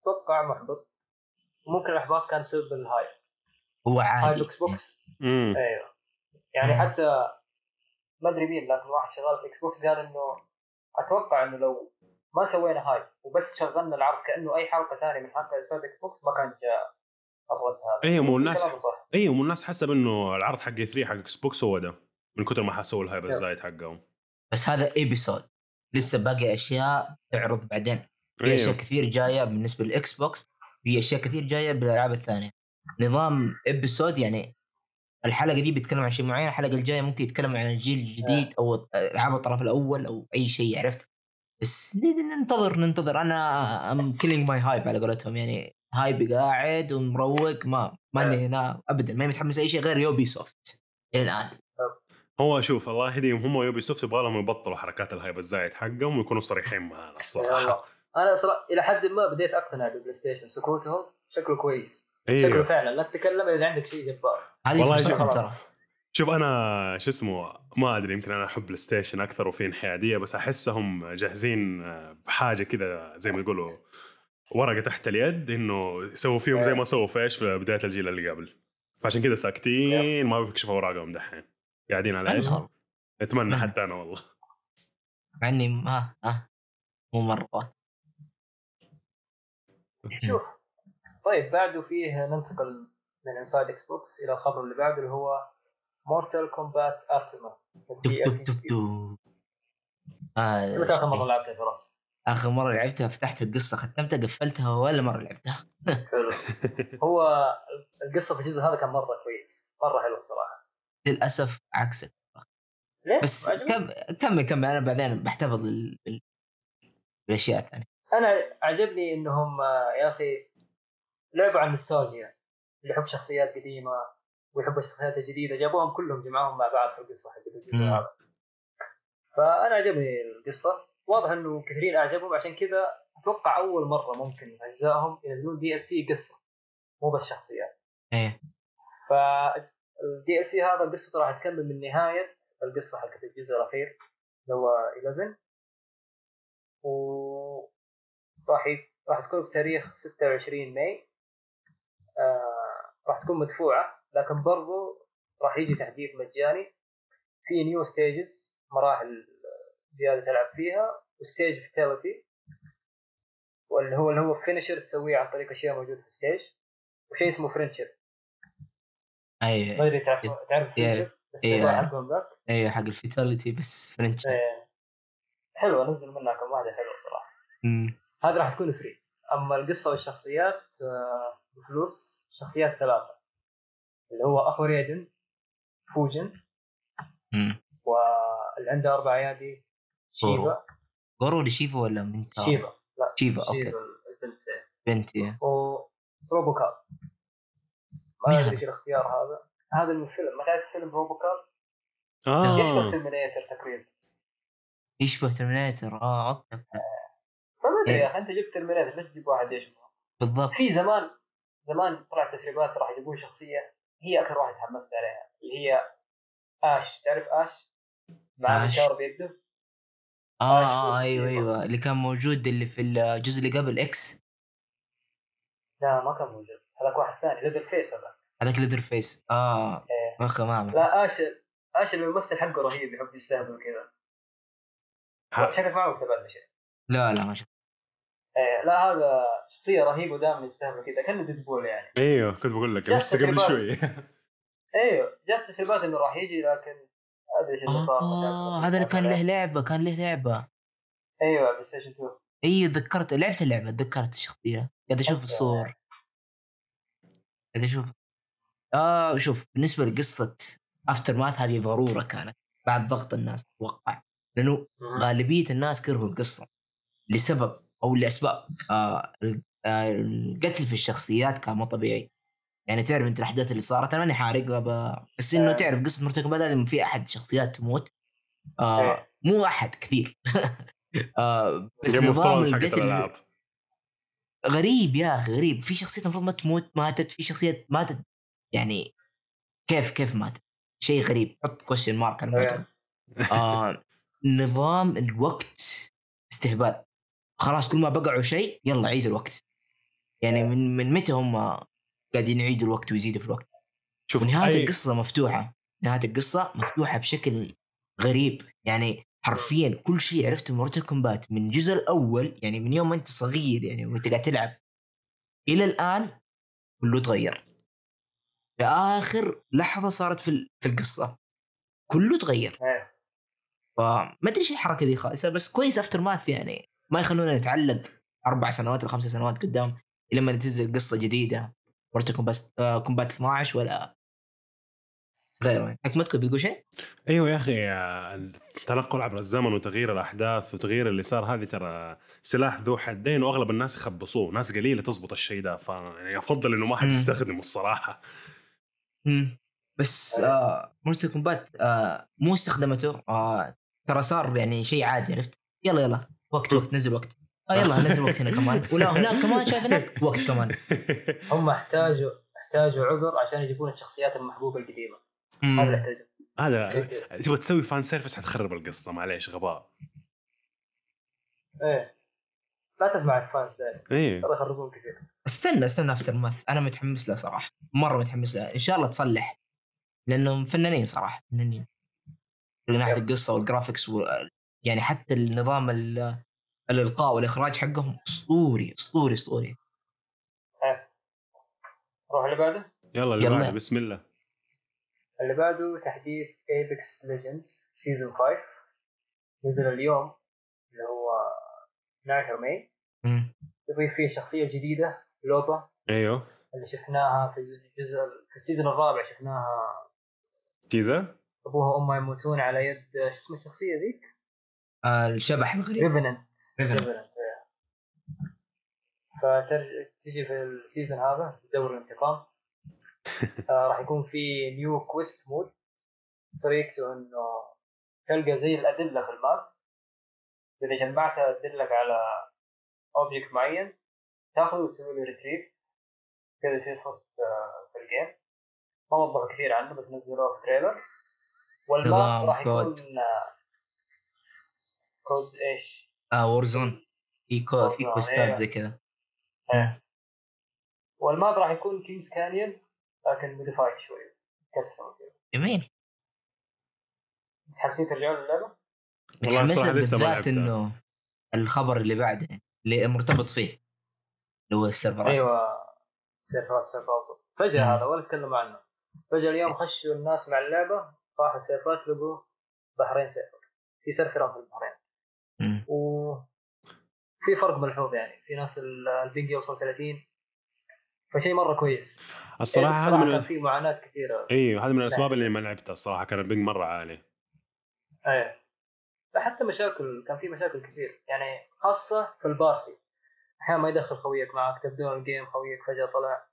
[SPEAKER 1] أتوقع محبط. ممكن الأحباط كان بسبب الهاي
[SPEAKER 2] هو
[SPEAKER 1] هاي
[SPEAKER 2] عادي.
[SPEAKER 1] ال Xbox
[SPEAKER 3] مم.
[SPEAKER 1] أيوه. يعني
[SPEAKER 2] مم.
[SPEAKER 1] حتى ما أدري مين لكن واحد شغال في Xbox قال إنه أتوقع إنه لو ما سوينا هاي وبس شغلنا العرض كأنه أي حلقة ثانية من حلقة Inside Xbox ما كان جاء الرد هذا.
[SPEAKER 3] أيوه مو الناس أيوه مو الناس حسب إنه العرض حق E3 حق Xbox هو ده من كثر ما حسوا ال hype الزايد حقهم.
[SPEAKER 2] بس هذا episode لسه باقي أشياء تعرض بعدين. في أشياء
[SPEAKER 3] أيوه
[SPEAKER 2] كثير جاية بالنسبة لل Xbox في أشياء كثير جاية بالألعاب الثانية. نظام episode يعني الحلقة دي بيتكلم عن شيء معين الحلقة الجاية ممكن يتكلم عن الجيل الجديد أو ألعاب الطرف الأول أو أي شيء عرفت؟ بس ننتظر ننتظر. أنا I'm killing my hype على قولتهم. يعني hype قاعد ومروق ما ماني هنا ابدا. ما متحمس أي شيء غير Ubisoft إلى الآن.
[SPEAKER 3] هو شوف الله يهديهم. هم Ubisoft يبغى لهم يبطلوا حركات ال hype الزايد حقهم ويكونوا صريحين معنا. الصراحه
[SPEAKER 1] أنا صراحة إلى حد ما بديت أقتنع بال PlayStation سكوتهم شكله كويس. شكله
[SPEAKER 3] أيوه
[SPEAKER 1] فعلا. لا تتكلم إذا عندك شيء جبار.
[SPEAKER 2] هذه فرصتهم. ترى.
[SPEAKER 3] شوف أنا شو اسمه ما أدري يمكن أنا أحب PlayStation أكثر وفي انحيازية بس أحسهم جاهزين آه، بحاجة كذا زي ما يقولوا ورقة تحت اليد إنه يسووا فيهم زي ما سووا في إيش في بداية الجيل اللي قبل فعشان كذا ساكتين ما بيكشفوا أوراقهم دحين قاعدين على إيش؟
[SPEAKER 2] أتمنى.
[SPEAKER 3] حتى أنا والله
[SPEAKER 2] مع إني ما ها مو مرة.
[SPEAKER 1] شوف طيب بعده فيه ننتقل من Inside Xbox إلى الخبر اللي بعده اللي هو Mortal Kombat Aftermath
[SPEAKER 2] دب دب دب
[SPEAKER 1] متى آخر مرة لعبتها فراس؟
[SPEAKER 2] آخر مرة لعبتها فتحت القصة ختمتها قفلتها ولا مرة لعبتها.
[SPEAKER 1] حلو. هو القصة في الجزء هذا كان مرة كويس مرة حلو صراحة.
[SPEAKER 2] للأسف عكسك
[SPEAKER 1] ليه؟
[SPEAKER 2] بس؟ كم كمل كمل. أنا بعدين بحتفظ بال... بال... بالاشياء الثانية.
[SPEAKER 1] أنا عجبني إنهم آه، يا أخي لعبوا عن النوستالجيا اللي يحب شخصيات قديمة. ويحب الشخصيات الجديدة جابوهم كلهم جمعوهم مع بعض في القصة حق الجزء. هذا. فأنا عجبني القصة. واضح إنه كثيرين أعجبهم عشان كذا أتوقع أول مرة ممكن أجزائهم ينزلون DLC قصة مو بس شخصيات. إيه. فال DLC هذا قصته راح تكمل من نهاية القصة حقت الجزء الأخير اللي هو 11 و راح ي... راح تكون بتاريخ 26 May. آه... راح تكون مدفوعة. لكن برضو راح يجي تحديث مجاني في new stages مراحل زيادة تلعب فيها و stage fatality واللي هو اللي هو finisher تسويه عن طريق أشياء موجودة في stage وشيء اسمه friendship ما
[SPEAKER 2] أيوه
[SPEAKER 1] أدري تعرف تعرف. friendship بس. حقهم ذاك
[SPEAKER 2] أيوه حق ال fatality بس friendship
[SPEAKER 1] إيه. حلوة نزل منها كم واحدة حلوة صراحة
[SPEAKER 2] مم.
[SPEAKER 1] هذه راح تكون free أما القصة والشخصيات آه، بفلوس شخصيات ثلاثة اللي هو أخو Raiden
[SPEAKER 2] Fujin.
[SPEAKER 1] واللي عنده أربع أيادي Sheeva
[SPEAKER 2] Goro. ولا Sheeva ولا من
[SPEAKER 1] Sheeva لا Sheeva okay.
[SPEAKER 2] بنتي.
[SPEAKER 1] و RoboCop
[SPEAKER 2] مين
[SPEAKER 1] ما
[SPEAKER 2] هذا؟
[SPEAKER 1] أدري إيش الاختيار هذا. هذا من الفيلم ما تعرف فيلم RoboCop؟ يشبه
[SPEAKER 3] آه
[SPEAKER 1] Terminator تقريبا؟
[SPEAKER 2] يشبه Terminator آه okay.
[SPEAKER 1] فما أدري
[SPEAKER 2] إيه.
[SPEAKER 1] يا أخي أنت جبت Terminator ليش تجيب واحد يشبه
[SPEAKER 2] بالضبط.
[SPEAKER 1] في زمان زمان طلعت تسريبات راح يجيبون شخصية. هي أكثر واحد تحمست عليها اللي هي Ash تعرف Ash؟ مع. اشاره بيده آه,
[SPEAKER 2] آه،
[SPEAKER 1] أيوه.
[SPEAKER 2] أيوه اللي كان موجود اللي في الجزء اللي قبل X.
[SPEAKER 1] لا ما كان موجود. هذاك واحد ثاني Leatherface هذا.
[SPEAKER 2] هذاك Leatherface. آه
[SPEAKER 1] إيه.
[SPEAKER 2] اخ ما.
[SPEAKER 1] لا Ash Ash الممثل حقه رهيب يحب يستهبل كذا. شكلك ما متابع شيء
[SPEAKER 2] لا لا ما شفت
[SPEAKER 1] إيه لا هذا شخصية رهيبة ودائما يستهبل كذا كأنه Deadpool يعني.
[SPEAKER 3] أيوه كنت بقول لك لسه قبل. شوي.
[SPEAKER 1] أيوه جات تسريبات إنه راح يجي لكن أدري إيش اللي صار. إذا
[SPEAKER 2] هذا اللي كان له. لعبة كان له
[SPEAKER 1] لعبة. أيوه PlayStation 2
[SPEAKER 2] أيوه تذكرت لعبت اللعبة تذكرت الشخصية. قاعد
[SPEAKER 1] أشوف.
[SPEAKER 2] الصور. قاعد أشوف. آه شوف بالنسبة لقصة افتر ماث هذه ضرورة كانت بعد ضغط الناس أتوقع. لأنه غالبية الناس كرهوا القصة لسبب. أو لأسباب آه آه، القتل في الشخصيات كان مو طبيعي. يعني تعرف أنت الأحداث اللي صارت أنا ماني حارق بس إنه
[SPEAKER 1] آه.
[SPEAKER 2] تعرف قصة مرتكب لازم في أحد شخصيات تموت آه
[SPEAKER 1] إيه.
[SPEAKER 2] مو أحد كثير. آه بس نظام القتل غريب يا أخي غريب. في شخصيات المفروض ما تموت ماتت في شخصيات ماتت. يعني كيف كيف ماتت؟ شيء غريب. حط question mark على موتهم آه نظام الوقت استهبال. خلاص كل ما بقعوا شيء يلا عيد الوقت. يعني من من متى هم قاعدين يعيدوا الوقت ويزيدوا في الوقت؟
[SPEAKER 3] شوف
[SPEAKER 2] ونهاية
[SPEAKER 3] أي...
[SPEAKER 2] القصة مفتوحة. نهاية القصة مفتوحة بشكل غريب. يعني حرفيا كل شيء عرفته من مورتال كومبات من الجزء الأول يعني من يوم ما أنت صغير يعني وأنت قاعد تلعب إلى الآن كله تغير. في آخر لحظة صارت في ال- في القصة كله تغير.
[SPEAKER 1] إيه.
[SPEAKER 2] فما أدري إيش الحركه دي خايسة بس كويس Aftermath يعني. ما يخلونا نتعلق أربع سنوات ولا خمس سنوات قدام لما تنزل قصة جديدة مورتال كومبات آه كومبات 12 ولا غيره حكمتكم بيقول شيء؟
[SPEAKER 3] أيوه يا أخي التنقل عبر الزمن وتغيير الأحداث وتغيير اللي صار هذه ترى سلاح ذو حدين وأغلب الناس يخبصوه، ناس قليلة تزبط الشيء ده فيعني افضل إنه ما حد. يستخدمه
[SPEAKER 2] الصراحة. بس آه مورتال كومبات آه مو استخدمته آه ترى صار يعني شيء عادي عرفت؟ يلا يلا وقت وقت نزل وقت. آه يلا نزل وقت هنا كمان. ولا هناك كمان شايف هناك وقت كمان.
[SPEAKER 1] هم احتاجوا احتاجوا عذر عشان يجيبون الشخصيات المحبوبة
[SPEAKER 2] القديمة.
[SPEAKER 1] هذا اللي احتاجوا.
[SPEAKER 3] هذا تبغى تسوي fan service حتخرب القصة معليش غباء.
[SPEAKER 1] إيه. لا تسمع ال fans ذلك
[SPEAKER 3] إيه.
[SPEAKER 1] ترى يخربون كثير.
[SPEAKER 2] استنى استنى Aftermath أنا متحمس له صراحة. مرة متحمس له. إن شاء الله تصلح. لأنهم فنانين صراحة فنانين. من ناحية القصة والجرافيكس و... يعني حتى النظام ال... الإلقاء والإخراج حقهم أسطوري أسطوري أسطوري.
[SPEAKER 1] نروح اللي بعده.
[SPEAKER 3] يلا اللي
[SPEAKER 2] يلا.
[SPEAKER 3] بعده بسم الله.
[SPEAKER 1] اللي بعده تحديث ايبكس ليجندز season 5 نزل اليوم اللي هو 12 ماي. يضيف فيه شخصية جديدة لوبا
[SPEAKER 3] أيوه.
[SPEAKER 1] اللي شفناها في الجزء في ال season الرابع شفناها.
[SPEAKER 3] teaser
[SPEAKER 1] أبوها وأمها يموتون على يد شو اسمه الشخصية ذيك؟
[SPEAKER 2] آه الشبح. الغريب
[SPEAKER 1] ريفننت
[SPEAKER 2] ريفننت.
[SPEAKER 1] ريفننت فتجي في ال season هذا دور الانتقام آه راح يكون في new quest mode طريقته إنه تلقى زي الأدلة في ال map. إذا جمعتها تدلك على object معين تاخذه وتسوي له retrieve كذا يصير في وسط آه، في ال game ما وضحوا كثير عنه بس نزلوه في trailer وال map
[SPEAKER 2] نظام
[SPEAKER 1] راح يكون
[SPEAKER 2] كود.
[SPEAKER 1] آه، إيش؟
[SPEAKER 2] آه وورزون في كو... في
[SPEAKER 1] quest
[SPEAKER 2] ات
[SPEAKER 1] أيوة.
[SPEAKER 2] زي كذا
[SPEAKER 1] وال map راح يكون كينز كانيون لكن modified شوي كسر كذا
[SPEAKER 2] جميل
[SPEAKER 1] متحمسين ترجعون للعبة؟
[SPEAKER 3] والله
[SPEAKER 2] متحمس
[SPEAKER 3] الصراحة
[SPEAKER 2] له
[SPEAKER 3] لسه ما
[SPEAKER 2] بالذات
[SPEAKER 3] لعبتها.
[SPEAKER 2] إنه الخبر اللي بعده اللي مرتبط فيه اللي هو ال
[SPEAKER 1] server ات أيوه server ات الشرق الاوسط فجأة
[SPEAKER 2] مم.
[SPEAKER 1] هذا ولا تكلموا عنه فجأة اليوم خشوا الناس مع اللعبة راحوا server ات لقوا بحرين server في server ات في البحرين
[SPEAKER 2] مم.
[SPEAKER 1] و في فرق ملحوظ يعني. في ناس ال- ال ping يوصل 30 فشيء مرة كويس.
[SPEAKER 3] الصراحة هذا
[SPEAKER 1] الصراحة
[SPEAKER 3] من
[SPEAKER 1] كان في معاناة كثيرة.
[SPEAKER 3] أيوه هذا من الأسباب اللي ما لعبتها الصراحة كان ال ping مرة
[SPEAKER 1] عالي. إيه. حتى مشاكل كان في مشاكل كثير. يعني خاصة في ال party. أحيانا ما يدخل خويك معك تبدون ال game خويك فجأة طلع.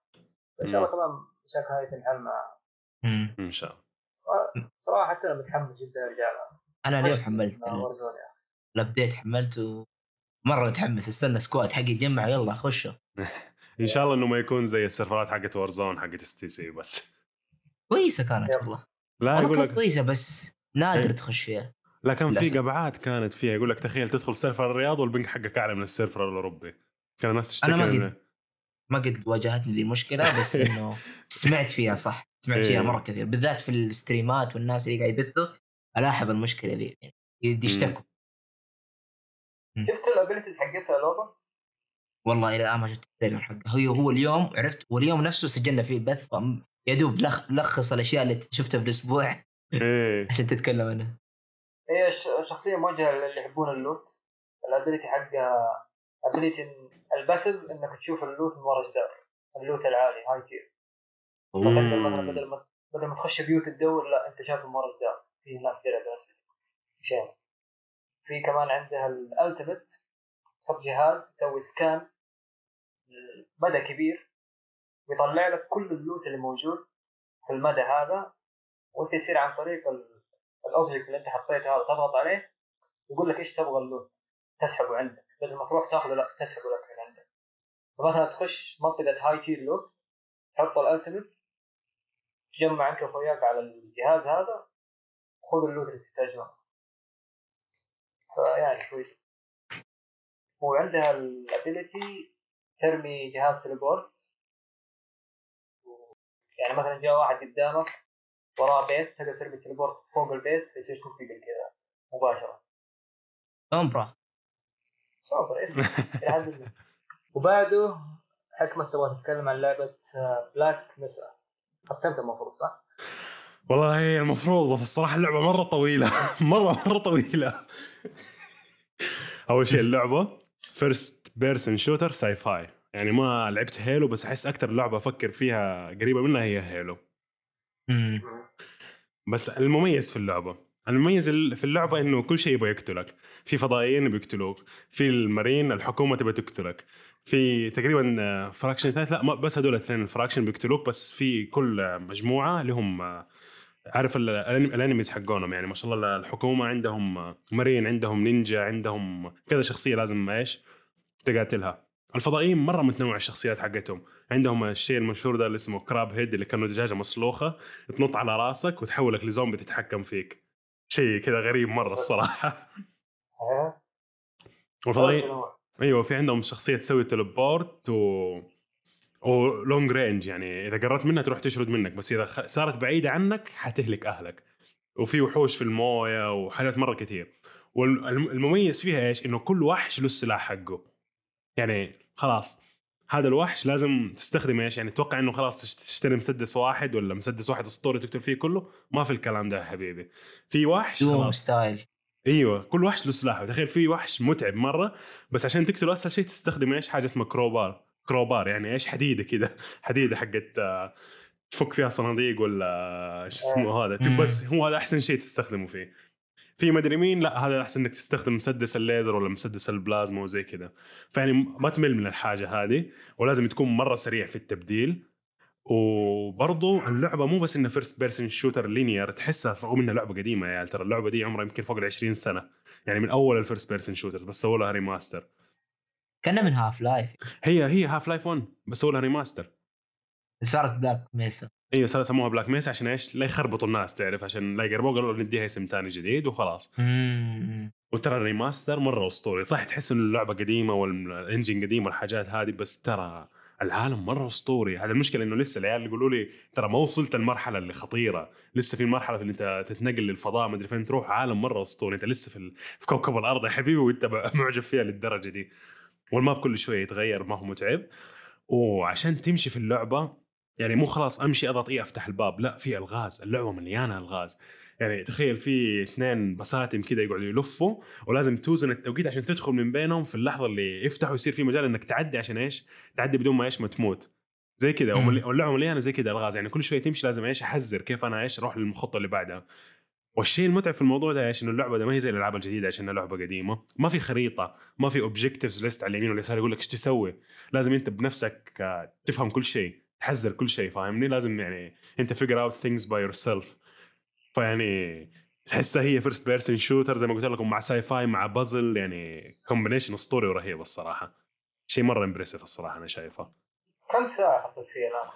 [SPEAKER 1] فان شاء الله كمان المشاكل هذه تنحل مع
[SPEAKER 2] مم.
[SPEAKER 3] إن شاء الله.
[SPEAKER 1] صراحة حتى أنا متحمس جدا أرجع لها
[SPEAKER 2] أنا اليوم حملت ال update حملته مرة متحمس استنى squad حقي يتجمع يلا خشوا
[SPEAKER 3] إن شاء الله إنه ما يكون زي ال server ات حقت وارزون حقت STC بس.
[SPEAKER 2] كويسة كانت
[SPEAKER 1] يلا.
[SPEAKER 2] والله
[SPEAKER 3] لا يقول
[SPEAKER 2] كانت
[SPEAKER 3] لك
[SPEAKER 2] كويسة بس نادر
[SPEAKER 3] إيه.
[SPEAKER 2] تخش فيها
[SPEAKER 3] لا كان في. قبعات كانت فيها يقول لك تخيل تدخل server الرياض وال ping حقك أعلى من ال server الأوروبي. كان الناس تشتكي
[SPEAKER 2] أنا ما. قد- ما قد واجهتني ذي المشكلة بس إنه سمعت فيها صح سمعت فيها
[SPEAKER 3] إيه.
[SPEAKER 2] مرة كثير بالذات في ال stream ات والناس اللي قاعد يبثوا ألاحظ المشكلة ذي يعني يشتكوا
[SPEAKER 1] شفت ال abilities حقتها لوبا؟
[SPEAKER 2] والله إلى الآن ما شفت ال trailer حقه هو هو اليوم عرفت؟ واليوم نفسه سجلنا فيه بث يا دوب لخ لخص الأشياء اللي شفتها في الأسبوع
[SPEAKER 3] إيه.
[SPEAKER 2] عشان تتكلم عنها.
[SPEAKER 1] هي ش- شخصية موجهة للي يحبون ال loot. ال ability حقها ability ال passive إنك تشوف ال loot من ورا جدار. ال loot العالي high tier بدل ما بدل ما تخش بيوت تدور لا أنت شايف من ورا جدار. في هناك درع شيء في كمان عندها ال ultimate تحط جهاز يسوي scan مدى كبير ويطلع لك كل ال loot اللي موجود في المدى هذا وانت يصير عن طريق ال- ال object اللي انت حطيته هذا تضغط عليه يقول لك إيش تبغى ال loot تسحبه عندك. بدل ما تروح تاخذه لا تسحبه لك من عندك. فمثلا تخش منطقة high tier loot تحط ال ultimate تجمع أنت وأخوياك على الجهاز هذا خذ ال loot اللي تحتاجونه فيعني كويس وعندها ال ability ترمي جهاز teleport. يعني مثلا جاء واحد قدامك وراه بيت تقدر ترمي teleport فوق البيت فيصير توفي كذا مباشرة.
[SPEAKER 2] امبرا
[SPEAKER 1] صبر اسم. وبعده حكمة تبغى تتكلم عن لعبة بلاك مسا ختمتها المفروض صح؟
[SPEAKER 3] والله هي المفروض بس الصراحة اللعبة مرة طويلة. مرة مرة طويلة. أول شيء اللعبة first person shooter sci-fi يعني ما لعبت هيلو بس أحس أكثر لعبة أفكر فيها قريبة منها هي هيلو. بس المميز في اللعبة المميز ال- في اللعبة إنه كل شيء يبغى يقتلك. في فضائيين بيقتلوك في المارين الحكومة تبغى تقتلك. في تقريبا فراكشن ثالث لا ما بس هذول الاثنين الفراكشن بيقتلوك بس في كل آه، مجموعة لهم آه، عارف الأنميز حقونهم يعني ما شاء الله الحكومة عندهم مارين عندهم نينجا عندهم كذا شخصية لازم إيش؟ تقاتلها. الفضائيين مرة متنوع الشخصيات حقتهم. عندهم الشيء المشهور ده اللي اسمه head crab اللي كأنه دجاجة مسلوخة تنط على راسك وتحولك لزومبي تتحكم فيك. شيء كذا غريب مرة
[SPEAKER 1] الصراحة.
[SPEAKER 3] والفضائيين. أيوه في عندهم شخصية تسوي teleport و و long range يعني. إذا قربت منها تروح تشرد منك بس إذا خ... صارت بعيدة عنك حتهلك أهلك. وفي وحوش في الموية وحاجات مرة كثير. والمميز فيها إيش؟ إنه كل وحش له السلاح حقه. يعني خلاص هذا الوحش لازم تستخدم إيش؟ يعني تتوقع إنه خلاص تشت- تشتري مسدس واحد ولا مسدس واحد أسطوري تقتل فيه كله؟ ما في الكلام ده يا حبيبي. في وحش Doom
[SPEAKER 2] style.
[SPEAKER 3] أيوه كل وحش له سلاحه. تخيل في وحش متعب مرة بس عشان تقتله أسهل شيء تستخدم إيش؟ حاجة اسمها crowbar crowbar يعني إيش حديدة كده؟ حديدة حقت آه، تفك فيها صناديق ولا إيش اسمه هذا؟
[SPEAKER 2] مم.
[SPEAKER 3] بس هو هذا أحسن شيء تستخدمه فيه. في مدري مين لا هذا أحسن إنك تستخدم مسدس الليزر ولا مسدس البلازما وزي كذا فيعني ما تمل من الحاجة هذه ولازم تكون مرة سريع في التبديل. وبرضو اللعبة مو بس انها first person shooter linear تحسها رغم إنها لعبة قديمة يا عيال ترى اللعبة دي عمرها يمكن فوق ال 20 سنة. يعني من أول ال first person shooter بس سووا لها remaster
[SPEAKER 2] كان من Half-Life
[SPEAKER 3] هي هي Half-Life 1 بس لها remaster
[SPEAKER 2] صارت Black Mesa
[SPEAKER 3] أيوه صار سموها Black Mesa عشان إيش؟ لا يخربطوا الناس تعرف؟ عشان لا يقربوا قالوا نديها اسم ثاني جديد وخلاص.
[SPEAKER 2] مم.
[SPEAKER 3] وترى ال remaster مرة أسطوري. صح تحس انه اللعبة قديمة وال engine قديم والحاجات هذه بس ترى العالم مرة أسطوري. هذا المشكلة إنه لسه العيال يقولوا لي ترى ما وصلت المرحله اللي خطيرة. لسه في مرحلة اللي أنت تتنقل للفضاء ما أدري فين تروح. عالم مرة أسطوري. أنت لسه في. في كوكب الأرض يا حبيبي وأنت معجب فيها للدرجة دي. وال map كل شوية يتغير ما هو متعب وعشان تمشي في اللعبة يعني مو خلاص أمشي أضغط A أفتح الباب لا في ألغاز اللعبة مليانة ألغاز يعني تخيل في اثنين pistons كذا يقعدوا يلفوا ولازم توزن التوقيت عشان تدخل من بينهم في اللحظة اللي يفتحوا يصير في مجال إنك تعدي عشان إيش؟ تعدي بدون ما إيش ما تموت زي كذا
[SPEAKER 2] مم.
[SPEAKER 3] ومل- واللعبة مليانة زي كذا ألغاز يعني كل شوية تمشي لازم إيش أحذر كيف أنا إيش أروح للخطة اللي بعدها والشيء المتعب في الموضوع ده إيش انه اللعبة ده ما هي زي الألعاب الجديدة عشان لعبه قديمة. ما في خريطة ما في objectives list على اليمين واليسار يقول لك إيش تسوي. لازم أنت بنفسك آه، تفهم كل شيء تحذر كل شيء فاهمني؟ لازم يعني أنت figure out things by yourself فيعني تحسها هي first person shooter زي ما قلت لكم مع sci-fi مع بازل يعني combination اسطوري ورهيب الصراحة. شيء مرة impressive الصراحة أنا شايفه.
[SPEAKER 1] كم ساعة حطيت فيها؟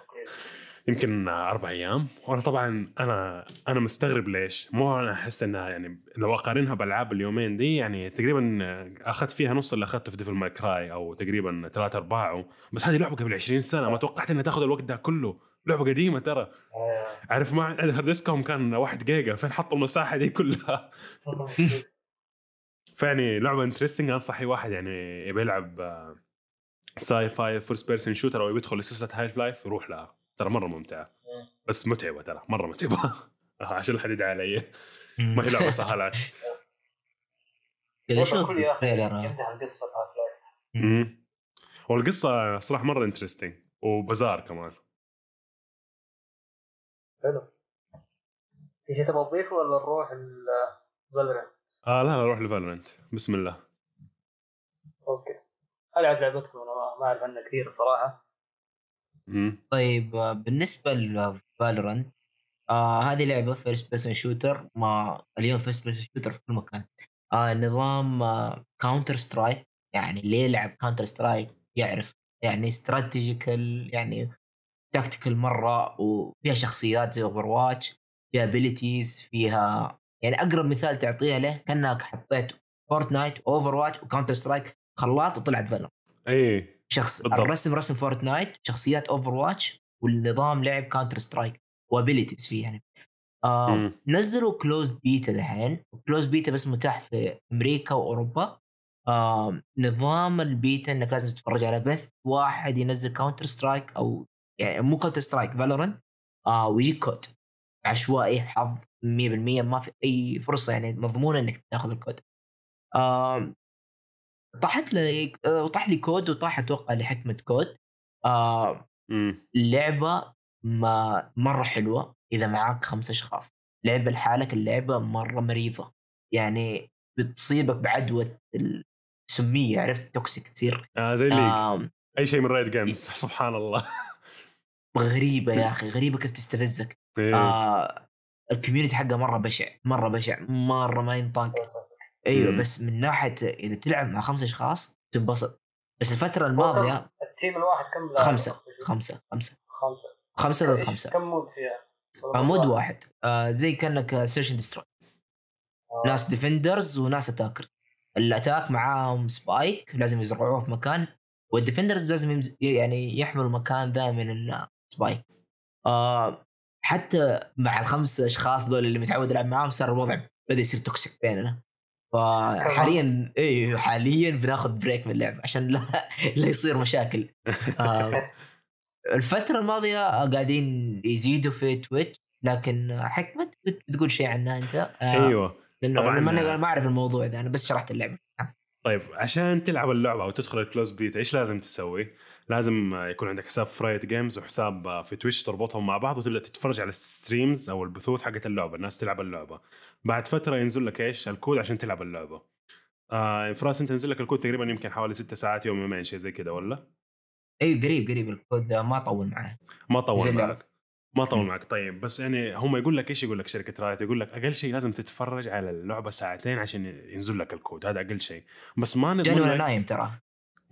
[SPEAKER 3] يمكن أربع أيام. وأنا طبعا أنا أنا مستغرب ليش. مو أنا أحس إنها يعني لو أقارنها بألعاب اليومين دي يعني تقريبا أخذت فيها نص اللي أخذته في Devil May Cry أو تقريبا ثلاثة ارباعه بس هذه لعبة قبل 20 سنة. ما توقعت إنها تاخذ الوقت ده كله. لعبة قديمة ترى.
[SPEAKER 1] آه.
[SPEAKER 3] عارف ما hard disk هم كان 1 جيجا فين حطوا المساحة دي كلها؟ فيعني لعبة interesting أنصح أي واحد يعني يبي يلعب sci-fi first person shooter أو يدخل لسلسله Half-Life يروح لها. ترى مرة ممتعة. بس متعبة ترى مرة متعبة. آه، عشان الحديد علي. ما هي لعبة سهالات
[SPEAKER 1] كل. يمدح القصة.
[SPEAKER 3] والقصة صراحة مرة interesting و bizarre كمان.
[SPEAKER 1] حلو. في شيء تبغى تضيفه ولا نروح ال
[SPEAKER 3] Valorant؟ آه لا لا روح ل Valorant بسم الله.
[SPEAKER 1] أوكي. العب لعبتكم أنا ما- ما أعرف عنها كثير
[SPEAKER 3] صراحة.
[SPEAKER 2] طيب بالنسبة ل Valorant آه هذه لعبة first person shooter ما اليوم first person shooter في كل مكان. آه نظام آه Counter-Strike يعني اللي يلعب Counter-Strike يعرف يعني strategical يعني tactical مرة وفيها شخصيات زي Overwatch فيها abilities فيها يعني أقرب مثال تعطيه له كأنك حطيت Fortnite Overwatch و Counter-Strike خلاط وطلعت Valorant
[SPEAKER 3] اي
[SPEAKER 2] شخص
[SPEAKER 3] بالضبط.
[SPEAKER 2] الرسم رسم Fortnite شخصيات Overwatch والنظام لعب Counter-Strike و abilities فيه يعني. آه
[SPEAKER 3] مم.
[SPEAKER 2] نزلوا closed beta الحين closed beta بس متاح في أمريكا وأوروبا. آه نظام البيتا إنك لازم تتفرج على بث واحد ينزل Counter-Strike أو يعني مو Counter-Strike Valorant آه ويجيك كود عشوائي حظ 100% ما في أي فرصة يعني مضمونة إنك تاخذ الكود آم، طاحت لي آه، طاح لي كود وطاح أتوقع لحكمة كود. آم،
[SPEAKER 3] إمم.
[SPEAKER 2] لعبة ما مرة حلوة إذا معاك خمس أشخاص. لعبة لحالك اللعبة مرة مريضة. يعني بتصيبك بعدوى السميه عرفت؟ toxic تصير.
[SPEAKER 3] آه زي
[SPEAKER 2] آم،
[SPEAKER 3] أي شيء من Riot Games سبحان الله.
[SPEAKER 2] غريبة يا أخي غريبة كيف تستفزك.
[SPEAKER 3] إيه.
[SPEAKER 2] آه ال community حقه مرة بشع مرة بشع مرة ما ينطاق. أيوه
[SPEAKER 3] مم.
[SPEAKER 2] بس من ناحية إذا تلعب مع خمس أشخاص تنبسط. بس الفترة الماضية
[SPEAKER 1] ال team الواحد كم؟
[SPEAKER 2] خمسة خمسة خمسة
[SPEAKER 1] خمسة.
[SPEAKER 2] خمسة. ضد خمسة.
[SPEAKER 1] كم mode فيها؟
[SPEAKER 2] mode واحد. آه زي كأنك search destroy
[SPEAKER 1] آه.
[SPEAKER 2] ناس defenders وناس attackers ال attack معاهم spike لازم يزرعوه في مكان. وال defenders لازم يمز... يعني يحملوا المكان ذا من ال spike آه حتى مع الخمس أشخاص دول اللي متعود ألعب معاهم صار الوضع بدأ يصير toxic بيننا. فحاليا إيه حاليا بناخذ break من اللعب عشان لا لا يصير مشاكل. آه الفترة الماضية قاعدين يزيدوا في تويتش لكن حكمة بت- بتقول شيء عنها أنت؟ آه
[SPEAKER 3] أيوه.
[SPEAKER 2] لأنه
[SPEAKER 3] طبعاً.
[SPEAKER 2] ما أعرف الموضوع ده أنا بس شرحت اللعبة.
[SPEAKER 3] طيب عشان تلعب اللعبة أو تدخل ال closed beta إيش لازم تسوي؟ لازم يكون عندك حساب في Riot Games وحساب في Twitch تربطهم مع بعض وتبدأ تتفرج على ال streams أو البثوث حقت اللعبة الناس تلعب اللعبة. بعد فترة ينزل لك إيش؟ الكود عشان تلعب اللعبة. آه فراس أنت نزل لك الكود تقريبا يمكن حوالي ستة ساعات يوم يومين شيء زي كذا ولا؟
[SPEAKER 2] أيوه قريب قريب الكود ما طول معاه
[SPEAKER 3] ما طول. معك ما طول. معك. طيب بس يعني هم يقول لك إيش؟ يقول لك شركة Riot يقول لك أقل شيء لازم تتفرج على اللعبة ساعتين عشان ينزل لك الكود. هذا أقل شيء. بس ما
[SPEAKER 2] جاني
[SPEAKER 3] نضمن
[SPEAKER 2] وأنا
[SPEAKER 3] لك
[SPEAKER 2] نايم ترى.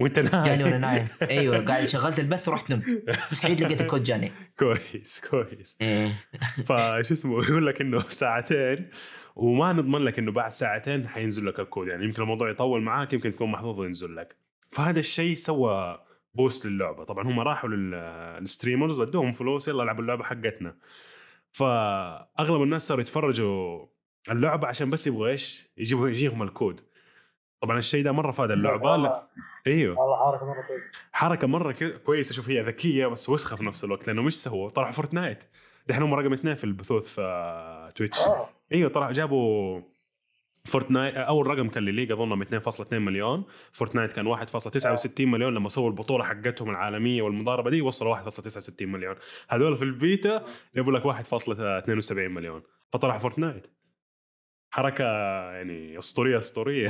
[SPEAKER 3] وأنت نايم.
[SPEAKER 2] جاني وأنا نايم. أيوه قاعد شغلت البث ورحت نمت. بس صحيت لقيت الكود جاني.
[SPEAKER 3] كويس كويس.
[SPEAKER 2] إيه.
[SPEAKER 3] إيش اسمه؟ يقول لك إنه ساعتين وما نضمن لك إنه بعد ساعتين حينزل لك الكود. يعني يمكن الموضوع يطول معاك يمكن تكون محظوظ وينزل لك. فهذا الشيء سوى boost للعبة. طبعا هم راحوا لل- لل streamers ودوهم فلوس يلا العبوا اللعبة حقتنا. فأغلب الناس صاروا يتفرجوا اللعبة عشان بس يبغوا إيش؟ يجيبوا يجيهم الكود. طبعا الشيء ده مرة فاد اللعبة. لا إيوه.
[SPEAKER 1] والله حركة مرة
[SPEAKER 3] كويسة. حركة مرة كويسة. شوف هي ذكية بس وسخة في نفس الوقت لأنه مش سووا طلعوا Fortnite. دحين هم رقم اثنين في البثوث في آه، Twitch.
[SPEAKER 1] آه.
[SPEAKER 3] إيوه طلع جابوا Fortnite أول رقم كان ل League أظن 2.2 مليون. Fortnite كان 1.69 مليون لما سووا البطولة حقتهم العالمية والمضاربة دي وصلوا 1.69 مليون. هذول في البيتا جابوا لك 1.72 مليون. فطلع Fortnite. حركة يعني أسطورية أسطورية.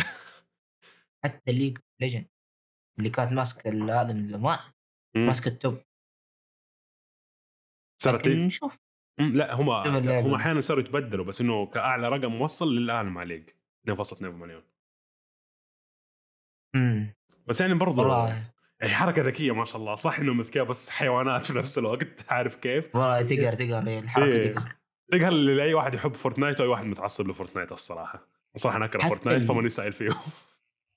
[SPEAKER 2] حتى League Legend اللي كانت ماسكة ال- هذا من زمان ماسكة ال
[SPEAKER 3] top.
[SPEAKER 2] صارت نشوف.
[SPEAKER 3] لا هم. هم أحيانا صاروا يتبدلوا بس إنه كأعلى رقم وصل للآن مع League 2.2 مليون
[SPEAKER 2] امم
[SPEAKER 3] بس يعني برضو
[SPEAKER 2] والله.
[SPEAKER 3] هي حركة ذكية ما شاء الله. صح انهم اذكياء بس حيوانات في نفس الوقت عارف كيف؟
[SPEAKER 2] والله تقهر تقهر إيه، الحركة
[SPEAKER 3] إيه.
[SPEAKER 2] تقهر.
[SPEAKER 3] تقهر لأي واحد يحب Fortnite وأي واحد متعصب ل Fortnite الصراحة. صراحة
[SPEAKER 2] أنا
[SPEAKER 3] أكره
[SPEAKER 2] Fortnite
[SPEAKER 3] فماني سائل فيهم.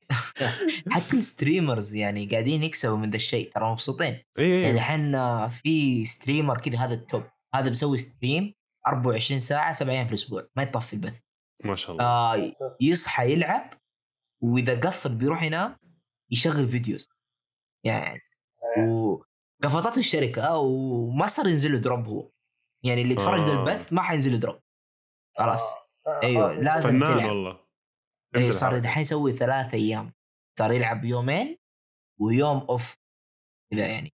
[SPEAKER 2] حتى ال streamers يعني قاعدين يكسبوا من ذا الشيء ترى مبسوطين. يعني
[SPEAKER 3] إيه.
[SPEAKER 2] الحين في streamer كذا هذا ال top هذا بيسوي stream 24 ساعة سبع أيام في الأسبوع ما يطفي البث.
[SPEAKER 3] ما شاء الله.
[SPEAKER 2] آه يصحى يلعب وإذا قفل بيروح ينام يشغل videos. يعني وقفته الشركة وما صار ينزل له drop هو. يعني اللي يتفرج
[SPEAKER 3] آه.
[SPEAKER 2] البث ما حينزل له drop. خلاص.
[SPEAKER 1] آه، آه،
[SPEAKER 2] لازم
[SPEAKER 3] فنان
[SPEAKER 2] تلعب.
[SPEAKER 3] والله. فهمت
[SPEAKER 2] صار. دحين يسوي ثلاث أيام. صار يلعب يومين ويوم off كذا يعني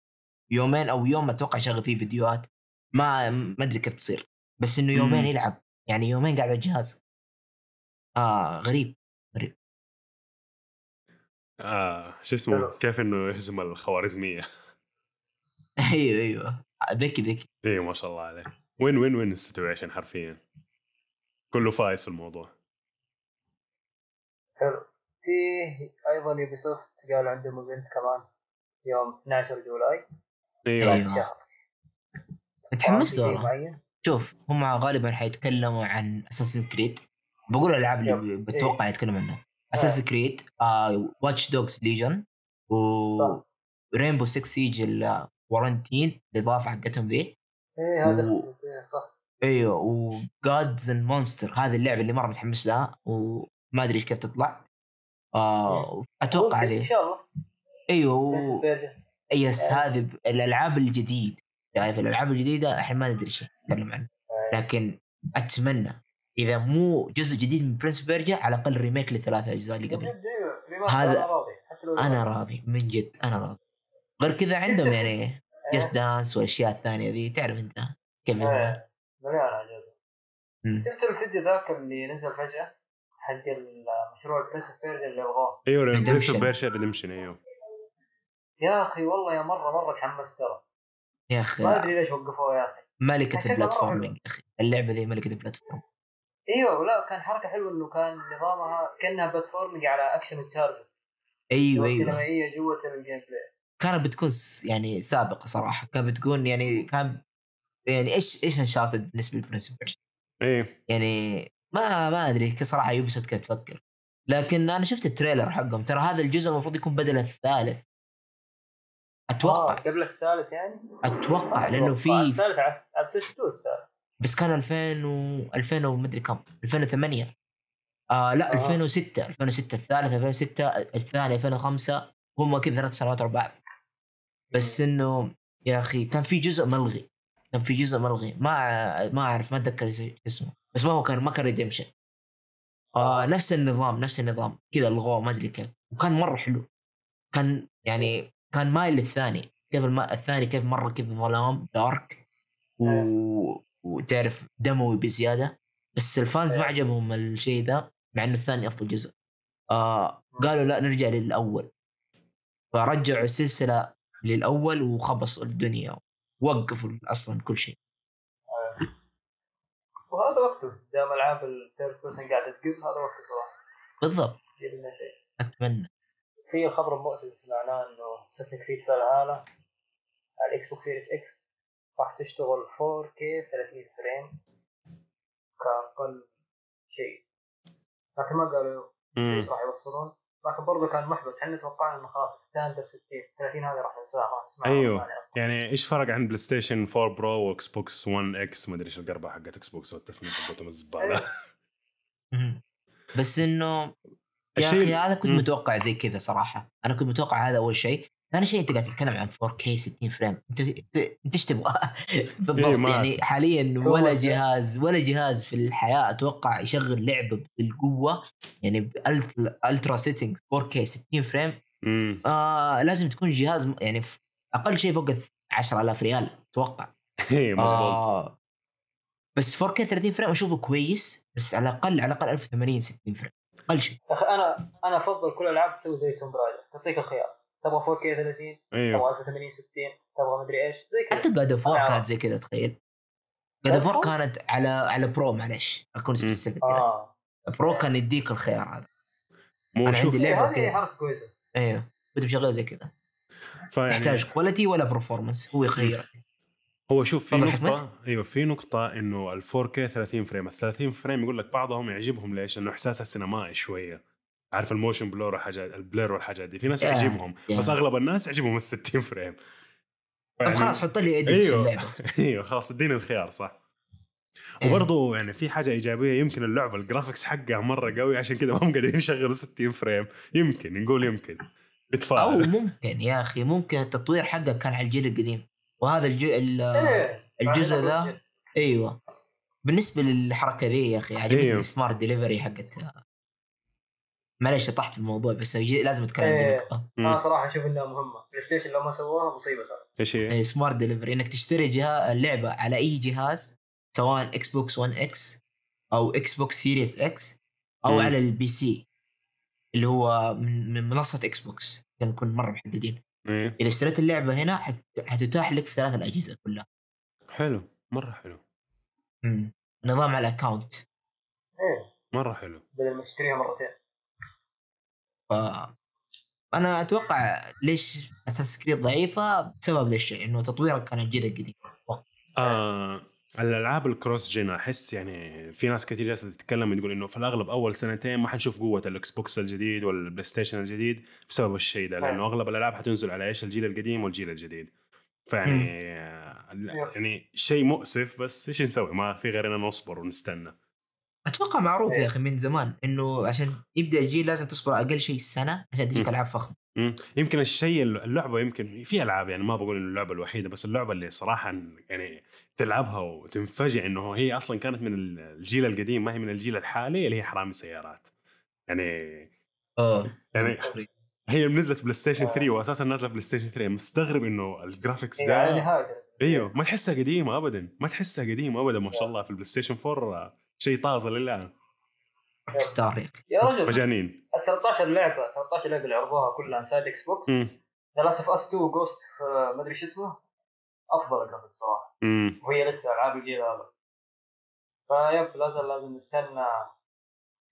[SPEAKER 2] يومين أو يوم أتوقع يشغل فيه فيديوهات. ما ما أدري كيف تصير. بس إنه يومين
[SPEAKER 3] مم.
[SPEAKER 2] يلعب. يعني يومين قاعد على الجهاز. آه غريب
[SPEAKER 3] آه شو اسمه. كيف إنه يهزم الخوارزمية؟
[SPEAKER 2] أيوه أيوه. ذكي ذكي.
[SPEAKER 3] إيه ما شاء الله عليه. win win win ال situation حرفيا؟ كله فايز في الموضوع.
[SPEAKER 1] حلو. في أيضا Ubisoft قالوا عندهم event كمان يوم 12 July.
[SPEAKER 3] أيوه.
[SPEAKER 2] أيوة.
[SPEAKER 1] شهر.
[SPEAKER 2] متحمس له شوف هم غالبا حيتكلموا عن Assassin's Creed بقول الألعاب اللي
[SPEAKER 1] يب.
[SPEAKER 2] بتوقع يتكلم عنها. Assassin's Creed Watch Dogs Legion و. Rainbow 6 Siege ال quarantine الإضافة حقتهم ذي.
[SPEAKER 1] إيه هذا.
[SPEAKER 2] و-
[SPEAKER 1] إيه، صح.
[SPEAKER 2] أيوه و Gods and Monsters هذه اللعبة اللي مرة متحمس لها وما أدري كيف تطلع. آه أتوقع
[SPEAKER 1] ممكن إن
[SPEAKER 2] هذه
[SPEAKER 1] شاء الله. أيوه
[SPEAKER 2] و... yes هذه ب- الألعاب الجديد. شايف الألعاب الجديدة الحين ما ندري إيش نتكلم عنها. لكن أتمنى إذا مو جزء جديد من Prince of Persia على الأقل remake للثلاث أجزاء اللي قبل. هذا-
[SPEAKER 1] أنا راضي
[SPEAKER 2] من جد أنا راضي. غير كذا عندهم يعني Just Dance والأشياء الثانية ذي تعرف أنت كيف هم.
[SPEAKER 1] إيه. مليان. شفت الفيديو ذاك اللي نزل فجأة حق المشروع Prince of Persia اللي الغوه
[SPEAKER 3] أيوه.
[SPEAKER 2] Prince
[SPEAKER 3] of Persia Redemption أيوه.
[SPEAKER 1] يا أخي والله يا مرة مرة تحمست ترى.
[SPEAKER 2] يا أخي
[SPEAKER 1] ما أدري ليش وقفوه يا أخي.
[SPEAKER 2] ملكة
[SPEAKER 1] ال
[SPEAKER 2] platforming يا أخي. اللعبة ذي ملكة ال
[SPEAKER 1] platform إيوه ولا كان حركة حلوة إنه كان نظامها كأنها platforming على action charge
[SPEAKER 2] أيوه أيوه.
[SPEAKER 1] سينمائية جوة ال gameplay
[SPEAKER 2] كانت بتكون يعني سابقة صراحة. كانت بتكون يعني كان يعني إيش إيش Uncharted بالنسبة ل Prince
[SPEAKER 3] of Persia إيه.
[SPEAKER 2] يعني ما ما أدري صراحة Ubisoft كيف تفكر. لكن أنا شفت ال trailer حقهم. ترى هذا الجزء المفروض يكون بدل الثالث. أتوقع.
[SPEAKER 1] آه قبل الثالث يعني؟
[SPEAKER 2] أتوقع لأنه في
[SPEAKER 1] الثالث سجلوه الثالث.
[SPEAKER 2] بس كان 2000 و 2000 ومدري كم 2008 آه لا
[SPEAKER 1] آه.
[SPEAKER 2] 2006 2006 الثالث 2006 الثاني 2005 هم كذا ثلاث سنوات ورا بعض بس إنه يا أخي كان في جزء ملغي كان في جزء ملغي. ما ما أعرف ما أتذكر اس- اسمه. بس ما هو كان ما كان Redemption آه نفس النظام نفس النظام. كذا الغوه ما أدري كيف. وكان مرة حلو. كان يعني كان مايل للثاني. كيف. الثاني كيف مرة كذا ظلام dark و... وتعرف دموي بزيادة. بس ال fans ما
[SPEAKER 1] إيه.
[SPEAKER 2] عجبهم الشيء ذا مع إنه الثاني أفضل جزء. آه قالوا لا نرجع للأول. فرجعوا السلسلة للأول وخبصوا الدنيا. وقفوا أصلا كل شيء.
[SPEAKER 1] وهذا وقته. دام ألعاب ال third person قاعدة تقف هذا وقته صراحة.
[SPEAKER 2] بالضبط. أتمنى.
[SPEAKER 1] في الخبر المؤسف سمعناه إنه Assassin's Creed Valhalla على ال Xbox Series X راح تشتغل 4K 30 frame كأقل شيء. لكن ما قالوا راح يوصلون. لكن برضه كان محبط. إحنا توقعنا إنه خلاص standard 60 30 هذه راح ننساها ما نسمعها
[SPEAKER 3] أيوه.
[SPEAKER 1] أصلاً.
[SPEAKER 3] يعني إيش فرق عن PlayStation 4 Pro و Xbox 1 X ما أدري إيش القربة حقت Xbox والتسمية حقتهم الزبالة.
[SPEAKER 2] مهم. بس إنه يا أخي هذا كنت. متوقع زي كذا صراحة. أنا كنت متوقع هذا أول شيء. ثاني شيء انت قاعد تتكلم عن 4K 60 frame انت انت إيش تبغى؟ بالضبط
[SPEAKER 3] إيه، ما-
[SPEAKER 2] يعني حاليا ولا. جهاز ولا جهاز في الحياة أتوقع يشغل لعبة بالقوة يعني ب ultra setting 4K 60
[SPEAKER 3] frame
[SPEAKER 2] آه لازم تكون جهاز يعني أقل شيء فوق ال 10000 ريال
[SPEAKER 3] أتوقع. مظبوط
[SPEAKER 2] آه. بس 4K 30 frame أشوفه كويس بس على الأقل على الأقل 1080 60 frame أقل شيء.
[SPEAKER 1] يا أخي أنا أنا أفضل كل الالعاب تسوي زي Tomb Raider تعطيك الخيار. تبغى 4K 30
[SPEAKER 3] أيوه.
[SPEAKER 1] تبغى 1080 60 تبغى مدري إيش؟ زي كذا
[SPEAKER 2] حتى God of War
[SPEAKER 1] آه.
[SPEAKER 2] كانت زي كذا تخيل. God of
[SPEAKER 1] War؟
[SPEAKER 2] كانت على على Pro معلش
[SPEAKER 3] أكون.
[SPEAKER 2] specific
[SPEAKER 1] آه.
[SPEAKER 2] Pro كان يديك الخيار هذا.
[SPEAKER 3] مو شوف
[SPEAKER 2] عندي لعبة
[SPEAKER 1] هذه
[SPEAKER 2] كذا.
[SPEAKER 1] حركة كويسة.
[SPEAKER 2] أيوه. كنت مشغل زي كذا
[SPEAKER 3] فيعني
[SPEAKER 2] يحتاج quality ولا performance هو يخيرك
[SPEAKER 3] هو شوف في نقطة أيوه في نقطة إنه ال 4K 30 frame، ال 30 frame يقول لك بعضهم يعجبهم ليش؟ انه احساسها سينمائي شوية. عارف ال motion blur والحاجات ال blur والحاجات دي، في ناس يعجبهم
[SPEAKER 2] يا.
[SPEAKER 3] بس أغلب الناس يعجبهم ال 60 frame.
[SPEAKER 2] طب
[SPEAKER 3] يعني-
[SPEAKER 2] خلاص حط لي edit في
[SPEAKER 3] أيوه.
[SPEAKER 2] اللعبة
[SPEAKER 3] أيوه خلاص اديني الخيار صح.
[SPEAKER 2] إيه.
[SPEAKER 3] وبرضه يعني في حاجة إيجابية يمكن اللعبة ال graphics حقها مرة قوي عشان كذا ما هم قادرين يشغلوا 60 frame، يمكن نقول يمكن.
[SPEAKER 2] أو
[SPEAKER 3] بتفائل
[SPEAKER 2] ممكن يا أخي ممكن التطوير حقه كان على الجيل القديم وهذا الج... ال...
[SPEAKER 1] إيه
[SPEAKER 2] الجزء ذا أيوه بالنسبة للحركة ذي يا أخي عجبتني
[SPEAKER 3] أيوه.
[SPEAKER 2] ال smart delivery حقت معلش شطحت في الموضوع بس لازم أتكلم عن
[SPEAKER 1] إيه.
[SPEAKER 2] دي نقطه
[SPEAKER 1] أنا صراحة أشوف انها مهمه PlayStation لو ما سووها؟ مصيبة صار
[SPEAKER 3] إيش هي؟
[SPEAKER 2] إيه، smart delivery إنك تشتري جهاز اللعبة على أي جهاز سواء Xbox 1 X أو Xbox Series X أو
[SPEAKER 3] مم.
[SPEAKER 2] على ال PC اللي هو من من منصة Xbox عشان نكون مرة محددين.
[SPEAKER 3] إيه.
[SPEAKER 2] إذا اشتريت اللعبة هنا حت... حتتاح لك في ثلاث الأجهزة كلها.
[SPEAKER 3] حلو. مرة حلو.
[SPEAKER 2] مم. نظام على ال
[SPEAKER 1] account إيه.
[SPEAKER 3] مرة حلو.
[SPEAKER 1] بدل ما تشتريها مرتين.
[SPEAKER 2] ف أنا أتوقع ليش Assassin's Creed ضعيفة بسبب ذا الشيء إنه تطويرها كان الجيل القديم
[SPEAKER 3] آه الألعاب ال cross gen أحس يعني في ناس كثير جالسة تتكلم تقول إنه في الأغلب أول سنتين ما حنشوف قوة ال Xbox الجديد ولا ال PlayStation الجديد بسبب الشيء ده لأنه أغلب الألعاب حتنزل على إيش؟ الجيل القديم والجيل الجديد. فيعني آه، يعني شيء مؤسف بس إيش نسوي؟ ما في غير إننا نصبر ونستنى.
[SPEAKER 2] أتوقع معروف
[SPEAKER 1] إيه.
[SPEAKER 2] يا أخي من زمان إنه عشان يبدأ الجيل لازم تصبر أقل شيء سنه عشان تجيك. ألعاب
[SPEAKER 3] فخمة. يمكن الشيء اللعبة يمكن في ألعاب يعني ما بقول إنه اللعبة الوحيدة بس اللعبة اللي صراحة يعني تلعبها وتنفجئ إنه هي أصلا كانت من الجيل القديم ما هي من الجيل الحالي اللي هي حرامي سيارات يعني
[SPEAKER 2] اوه
[SPEAKER 3] يعني هي نزلت بلاي ستيشن 3 واساسا نازلة بلاي ستيشن 3 مستغرب إنه الجرافيكس
[SPEAKER 1] إيه،
[SPEAKER 3] ده أيوه ما تحسها قديمة ابدا ما تحسها قديمة ابدا ما شاء الله في البلاي ستيشن 4 شيء طازة لله
[SPEAKER 2] ستار يا
[SPEAKER 1] رجل
[SPEAKER 3] مجانين.
[SPEAKER 1] ال 13 لعبة 13 لعبة اللي عرضوها كلها سايد إكس بوكس. ذا لاست اوف اس 2 جوست ما أدري شو اسمه. أفضل جرافيك صراحة
[SPEAKER 3] مم.
[SPEAKER 1] وهي لسه ألعاب الجيل هذا. فيب لازم لازم نستنى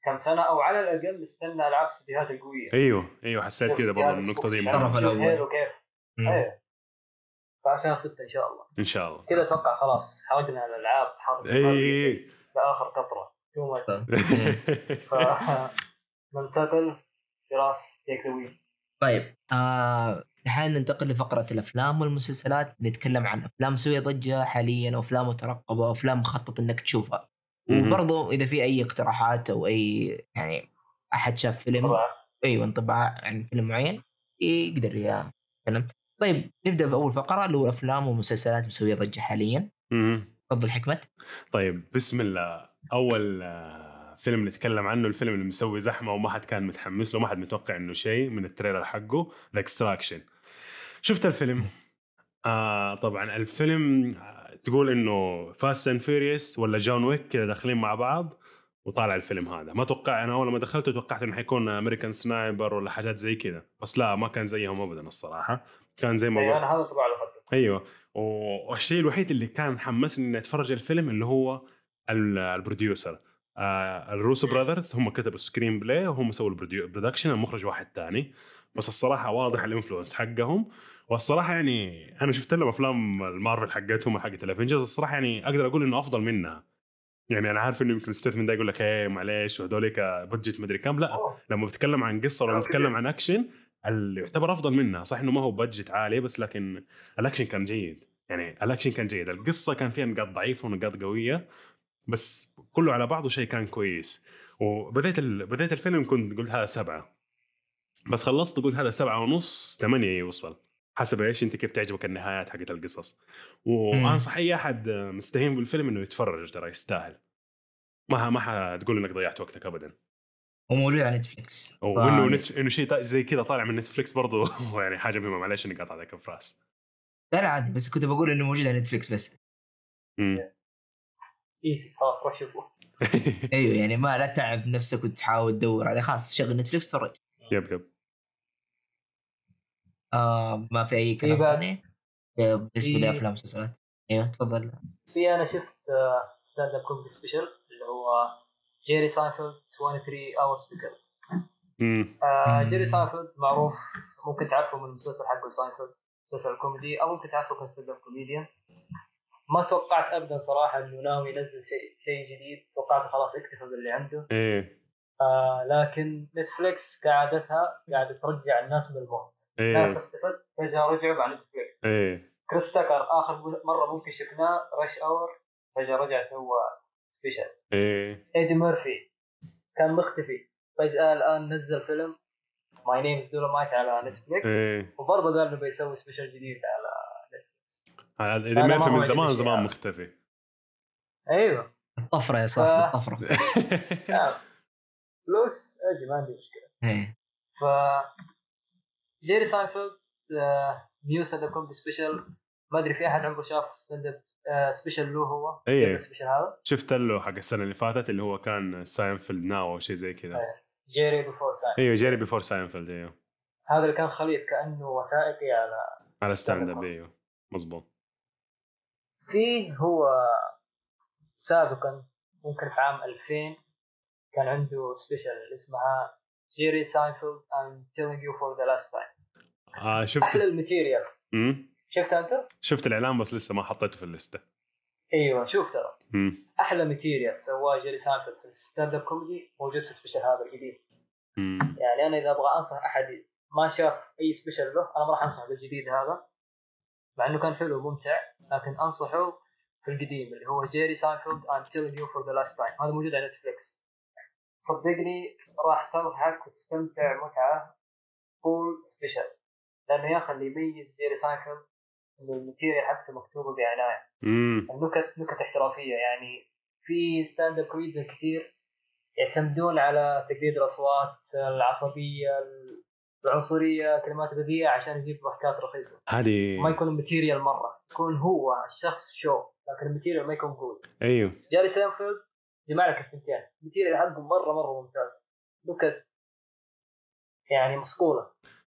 [SPEAKER 1] كم سنة أو على الأقل نستنى ألعاب استديوهات القوية.
[SPEAKER 3] أيوه أيوه حسيت كذا برضه النقطة دي
[SPEAKER 2] الأول.
[SPEAKER 1] شوف Halo كيف. إيه فعشان ستة إن شاء الله.
[SPEAKER 3] إن شاء الله.
[SPEAKER 1] كذا أتوقع خلاص حرقنا الألعاب حرق
[SPEAKER 3] اي
[SPEAKER 1] لاخر قطرة. too much
[SPEAKER 2] مم.
[SPEAKER 1] فننتقل فراستك
[SPEAKER 2] طيب آه الحين ننتقل لفقرة الأفلام والمسلسلات. نتكلم عن أفلام مسوية ضجة حاليا وأفلام مترقبة وأفلام مخطط إنك تشوفها.
[SPEAKER 3] مهم.
[SPEAKER 2] وبرضو إذا في أي اقتراحات أو أي يعني أحد شاف فيلم
[SPEAKER 1] طبعا
[SPEAKER 2] أيوة انطباع عن فيلم معين يقدر يتكلم طيب نبدأ بأول فقرة اللي هو أفلام ومسلسلات مسوية ضجة حاليا.
[SPEAKER 3] مهم.
[SPEAKER 2] تفضل حكمة
[SPEAKER 3] طيب بسم الله. أول آه، فيلم نتكلم عنه الفيلم اللي مسوي زحمة وما حد كان متحمس له ما حد متوقع إنه شيء من ال trailer حقه ذا Extraction شفت الفيلم؟ آه طبعا الفيلم آه، تقول إنه Fast and Furious ولا John Wick كذا داخلين مع بعض وطالع الفيلم هذا. ما توقع أنا أول ما دخلته توقعت إنه حيكون American Sniper ولا حاجات زي كذا بس لا ما كان زيهم ابدا الصراحة. كان زي ما
[SPEAKER 1] أنا هذا طبعا اخذته
[SPEAKER 3] أيوه. والشيء الوحيد اللي كان حمسني إني أتفرج الفيلم اللي هو ال- ال producer. آه ال Russo Brothers هم كتبوا screenplay وهم سووا ال production المخرج واحد تاني. بس الصراحة واضح ال influence حقهم. والصراحة يعني أنا شفت لهم أفلام المارفل حقتهم حقت ال Avengers الصراحة يعني أقدر أقول إنه أفضل منها. يعني أنا عارف إنه يمكن ستيفن ده يقول لك إيه معليش وهذوليك budget مدري كم. لا
[SPEAKER 1] أوه.
[SPEAKER 3] لما بتكلم عن قصة ولا
[SPEAKER 1] آه،
[SPEAKER 3] بتكلم عن اكشن اللي يعتبر أفضل منها. صح إنه ما هو budget عالي بس لكن الأكشن كان جيد. يعني الأكشن كان جيد. القصة كان فيها نقاط ضعيفة ونقاط قوية بس كله على بعضه شيء كان كويس. وبديت ال... بديت الفيلم كنت قلت هذا سبعة. بس خلصت قلت هذا سبعة ونص ثمانيه يوصل. حسب إيش أنت كيف تعجبك النهايات حقت القصص. وأنصح أي أحد مستهين بالفيلم إنه يتفرج ترى يستاهل. ما ما حتقول إنك ضيعت وقتك ابدا.
[SPEAKER 2] وموجود على نتفليكس.
[SPEAKER 3] وانه
[SPEAKER 2] ف-
[SPEAKER 3] نت... إنه شيء زي كذا طالع من نتفليكس برضو يعني حاجة مهمة معلش إني قاطع ذاك الفراس
[SPEAKER 2] لا لا عادي بس كنت بقول إنه موجود على نتفليكس بس.
[SPEAKER 3] مم.
[SPEAKER 1] easy خلاص روح شوفه.
[SPEAKER 2] أيوه يعني ما لا تعب نفسك وتحاول تدور عليه. خلاص شغل نتفليكس تفرج.
[SPEAKER 3] yep yep.
[SPEAKER 2] آه ما في أي كلام ثاني؟ بالنسبة
[SPEAKER 1] في-
[SPEAKER 2] لافلام ومسلسلات. أيوه تفضل.
[SPEAKER 1] في أنا شفت stand-up comedy special اللي هو جيري ساينفيلد 23 hours
[SPEAKER 3] مم.
[SPEAKER 1] آه. جيري ساينفيلد معروف ممكن تعرفه من المسلسل حقه ساينفيلد مسلسل كوميدي أو ممكن تعرفه ك stand-up comedian. ما توقعت ابدا صراحة إنه ناوي ينزل شيء شيء جديد. توقعت خلاص اكتفى باللي عنده.
[SPEAKER 3] إيه.
[SPEAKER 1] آه لكن نتفليكس كعادتها قاعدة ترجع الناس من الموت ناس
[SPEAKER 3] إيه
[SPEAKER 1] اختفت فجاه رجعوا مع نتفليكس
[SPEAKER 3] إيه.
[SPEAKER 1] كريس تاكر آخر مرة ممكن شفناه Rush Hour فجاه رجع سوى special
[SPEAKER 3] إيه.
[SPEAKER 1] ايدي ميرفي كان مختفي. فجأة الآن نزل فيلم My Name Is Dolemite على نتفليكس
[SPEAKER 3] إيه.
[SPEAKER 1] وبرضه قال إنه بيسوي special جديد على
[SPEAKER 3] هذا اذا
[SPEAKER 1] أنا
[SPEAKER 3] ما
[SPEAKER 1] ما
[SPEAKER 3] في من زمان زمان
[SPEAKER 1] هذا.
[SPEAKER 3] مختفي.
[SPEAKER 1] أيوه.
[SPEAKER 2] الطفرة يا صاحبي
[SPEAKER 1] آه.
[SPEAKER 2] الطفرة.
[SPEAKER 1] نعم. فلوس أجي ما عندي مشكلة.
[SPEAKER 2] إيه.
[SPEAKER 1] ف جيري ساينفيلد new stand-up comedy special ما أدري في أحد عمره شاف stand-up special له هو.
[SPEAKER 3] إيه.
[SPEAKER 1] ال special هذا.
[SPEAKER 3] شفت له حق السنة اللي فاتت اللي هو كان Seinfeld Now أو شيء زي كذا.
[SPEAKER 1] إيه. Jerry Before Sein
[SPEAKER 3] إيوه Jerry Before Seinfeld إيوه.
[SPEAKER 1] هذا اللي كان خليط كأنه وثائقي على
[SPEAKER 3] على stand-up إيوه. مظبوط.
[SPEAKER 1] في هو سابقا ممكن في عام 2000 كان عنده special اسمها جيري ساينفيلد I'm telling you for the last time.
[SPEAKER 3] آه شفت.
[SPEAKER 1] أحلى ال
[SPEAKER 3] material.
[SPEAKER 1] شفتها انت؟
[SPEAKER 3] شفت الإعلان بس لسه ما حطيته في ال
[SPEAKER 1] list ة. أيوه شوف ترى. أحلى material سواه جيري ساينفيلد في ال stand-up comedy موجود في ال special هذا الجديد
[SPEAKER 3] مم.
[SPEAKER 1] يعني أنا إذا أبغى أنصح أحد ما شاف أي special له أنا ما راح انصح بالجديد هذا. مع إنه كان حلو وممتع لكن أنصحه في القديم اللي هو جيري ساينفيلد I'm telling you for the last time. هذا موجود على نتفلكس صدقني راح تضحك وتستمتع متعة full special لأنه يا أخي اللي يميز جيري ساينفيلد انه ال material حقته مكتوبه بعنايه النكت نكت احترافية يعني. في stand-up comedian كثير يعتمدون على تقليد الأصوات العصبية العنصرية كلمات بذيئة عشان يجيب ضحكات رخيصة.
[SPEAKER 3] هذه
[SPEAKER 1] ما يكون ال material مرة. يكون هو الشخص show لكن الماتيريال ما يكون قوي
[SPEAKER 3] أيوه.
[SPEAKER 1] جاري سينفيلد جمع لك الثنتين. ال material حقه مره مرة ممتاز. نكت يعني مصقولة.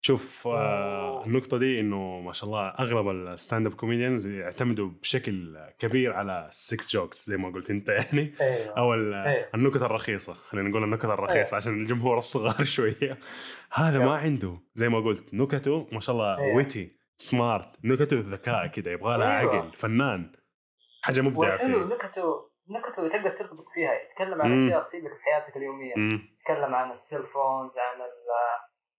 [SPEAKER 3] شوف آه النقطة دي إنه ما شاء الله اغلب ال stand-up comedians يعتمدوا بشكل كبير على ال sex jokes زي ما قلت أنت يعني
[SPEAKER 1] أيوه
[SPEAKER 3] أو ال-
[SPEAKER 1] أيوه.
[SPEAKER 3] النكت الرخيصة خلينا نقول النكت الرخيصة عشان الجمهور الصغار شوية هذا ما
[SPEAKER 1] أيوه.
[SPEAKER 3] عنده زي ما قلت نكته ما شاء الله
[SPEAKER 1] أيوه.
[SPEAKER 3] witty smart نكته ذكاء كده يبغى لها
[SPEAKER 1] أيوه.
[SPEAKER 3] عقل فنان حاجة مبدعة فيه
[SPEAKER 1] نكته نكته تقدر ترتبط فيها يتكلم عن. أشياء تصير لك في حياتك اليومية
[SPEAKER 3] مم.
[SPEAKER 1] يتكلم عن ال cell phones عن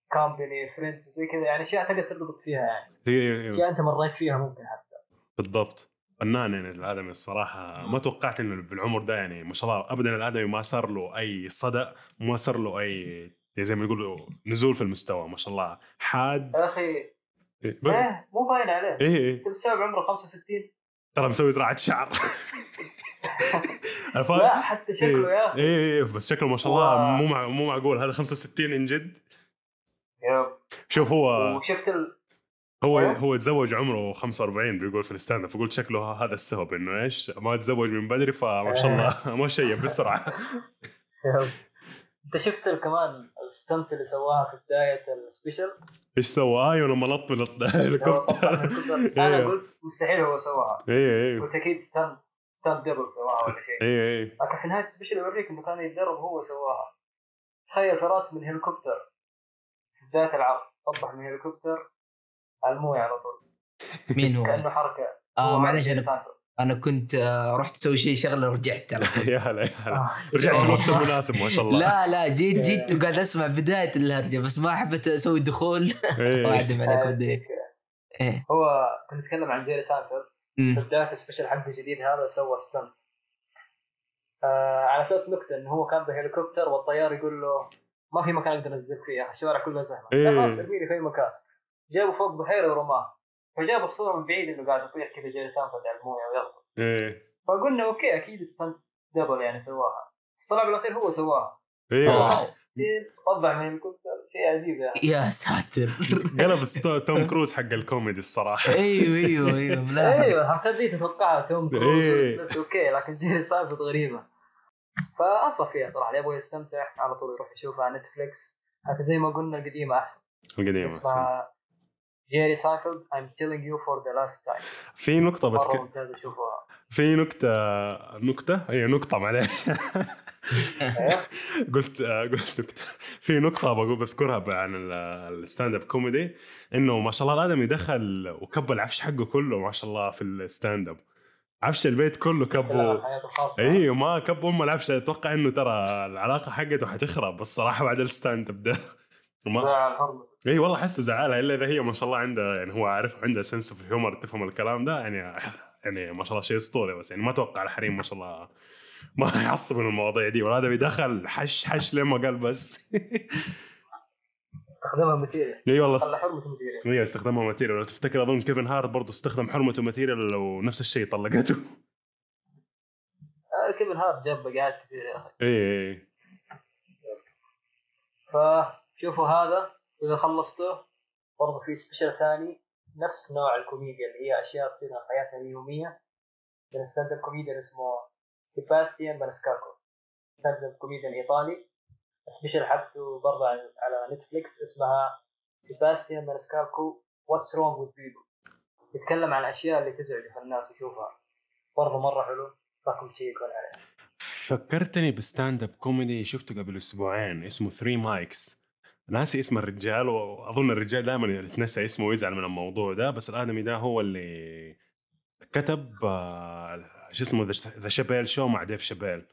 [SPEAKER 1] ال company friends زي كذا يعني أشياء تقدر ترتبط فيها يعني. اشياء أنت مريت فيها ممكن حتى.
[SPEAKER 3] بالضبط. فنان يعني الآدمي الصراحة ما توقعت إنه بالعمر ده يعني ما شاء الله ابدا الآدمي ما صار له أي صدى ما صار له أي زي ما يقولوا نزول في المستوى ما شاء الله. حاد.
[SPEAKER 1] يا أخي
[SPEAKER 3] إيه
[SPEAKER 1] إيه مو باين عليه
[SPEAKER 3] إيه, إيه.
[SPEAKER 1] أنت بسبب عمره 65
[SPEAKER 3] ترى مسوي زراعة شعر.
[SPEAKER 1] لا حتى شكله يا أخي.
[SPEAKER 3] إيه إيه بس شكله ما شاء الله مو مع... مو معقول. هذا 65 عن جد.
[SPEAKER 1] yep.
[SPEAKER 3] شوف هو
[SPEAKER 1] وشفت ال...
[SPEAKER 3] هو
[SPEAKER 1] أيوه.
[SPEAKER 3] هو تزوج عمره 45 بيقول في ال stand-up فقلت شكله هذا السبب إنه إيش ما تزوج من بدري فما شاء الله ما شيب
[SPEAKER 1] بسرعة. أنت شفت كمان ال stunt اللي سواها في بداية ال
[SPEAKER 3] special إيش سوى؟ أيوه لما نط من الهليكوبتر.
[SPEAKER 1] أنا
[SPEAKER 3] إيه.
[SPEAKER 1] قلت مستحيل هو سواها
[SPEAKER 3] إيه إيه
[SPEAKER 1] قلت أكيد stunt stunt double سواها ولا شيء
[SPEAKER 3] إيه إيه
[SPEAKER 1] لكن في نهاية السبيشل يوريك إنه كان يتدرب هو سواها تخيل فرأس من هليكوبتر بدايه العرض طيح من هليكوبتر على الموية على طول
[SPEAKER 2] مين هو؟
[SPEAKER 1] كأنه
[SPEAKER 2] حركة
[SPEAKER 1] آه
[SPEAKER 2] معلش
[SPEAKER 1] أنا.
[SPEAKER 2] أنا كنت آه، رحت أسوي شيء شغلة ورجعت ترى
[SPEAKER 3] يا هلا يا هلا
[SPEAKER 1] آه.
[SPEAKER 3] رجعت في الوقت المناسب ما شاء الله
[SPEAKER 2] لا لا جيت جيت
[SPEAKER 1] إيه.
[SPEAKER 2] وقاعد أسمع بداية الهرجة بس ما حبيت أسوي دخول
[SPEAKER 3] إيه.
[SPEAKER 2] واعدم عليك ودي إيه
[SPEAKER 1] هو كنت نتكلم عن جيري سانفيلد في.
[SPEAKER 2] بداية
[SPEAKER 1] ال special حقه الجديد هذا سوى stunt آه على أساس نكتة إنه هو كان بهليكوبتر والطيار يقول له ما في مكان أقدر انزلك فيه الشوارع كلها زحمة.
[SPEAKER 3] إيه.
[SPEAKER 1] خلاص ارميني في أي مكان. جابوا فوق بحيرة ورماه. فجابوا الصورة من بعيد إنه قاعد يطيح كذا جيري سانفيلد على المويه ويغطس
[SPEAKER 3] إيه.
[SPEAKER 1] فقلنا okay أكيد stunt double يعني سواها. بس طلع بالاخير هو سواها. أيوه طيح من الهليكوبتر شيء عجيب يعني.
[SPEAKER 2] يا ساتر.
[SPEAKER 3] قلب توم كروز حق الكوميدي
[SPEAKER 2] الصراحة. أيوه أيوه أيوه
[SPEAKER 1] أيوه الحركات دي تتوقعها توم كروز
[SPEAKER 3] إيه.
[SPEAKER 1] okay لكن جيري ساينفيلد غريبة. فانصف فيها صراحة اللي يبغى يستمتع على طول يروح يشوفها على نتفلكس لكن زي ما قلنا القديمة أحسن.
[SPEAKER 3] القديم أحسن.
[SPEAKER 1] اسمها جيري ساينفيلد I'm telling you for the last time.
[SPEAKER 3] في نقطة بتك... في نكتة نكتة هي نقطة معلش. قلت قلت نكتة في نقطة بقول بذكرها عن ال- ال stand-up comedy إنه ما شاء الله الادمي دخل وكب العفش حقه كله ما شاء الله في ال stand-up عفش البيت كله
[SPEAKER 1] الخاصه
[SPEAKER 3] أيوه ما كب أم العفش. أتوقع إنه ترى العلاقة حقته حتخرب بس صراحة بعد ال stand-up ده. ما اي والله أحسه زعلها إلا إذا هي ما شاء الله عندها يعني هو عارف عندها sense of humor تفهم الكلام ده يعني يعني ما شاء الله شيء أسطوري بس يعني ما أتوقع الحريم ما شاء الله ما يعصب من المواضيع دي وهذا بيدخل حش حش لين ما قال بس.
[SPEAKER 1] استخدمها material
[SPEAKER 3] إي والله.
[SPEAKER 1] خلى حرمته material
[SPEAKER 3] هي استخدمها material لو تفتكر اظن كيفن هارت برضه استخدم حرمته material لو نفس الشيء طلقته.
[SPEAKER 1] آه كيفن هارت جاب بقعات كثير يا أخي.
[SPEAKER 3] إي إي
[SPEAKER 1] فشوفوا هذا. واذا خلصته برضه في special ثاني. نفس نوع الكوميديا اللي هي أشياء تصير في حياتنا اليومية. من stand-up comedian اسمه سيباستيان مانسكالكو stand-up comedian ايطالي ال special حقته برضه على نتفليكس اسمها سيباستيان مانسكالكو What's Wrong with People يتكلم عن الأشياء اللي تزعج الناس يشوفها برضه مرة حلو. انصحكم check ون عليه.
[SPEAKER 3] فكرتني ب stand-up comedy شفته قبل أسبوعين اسمه 3 Mics ناسي اسم الرجال وأظن الرجال دائما يتنسى اسمه ويزعل من الموضوع ده بس الادمي ده هو اللي كتب آه، شو اسمه The Chappelle Show مع ديف شابيل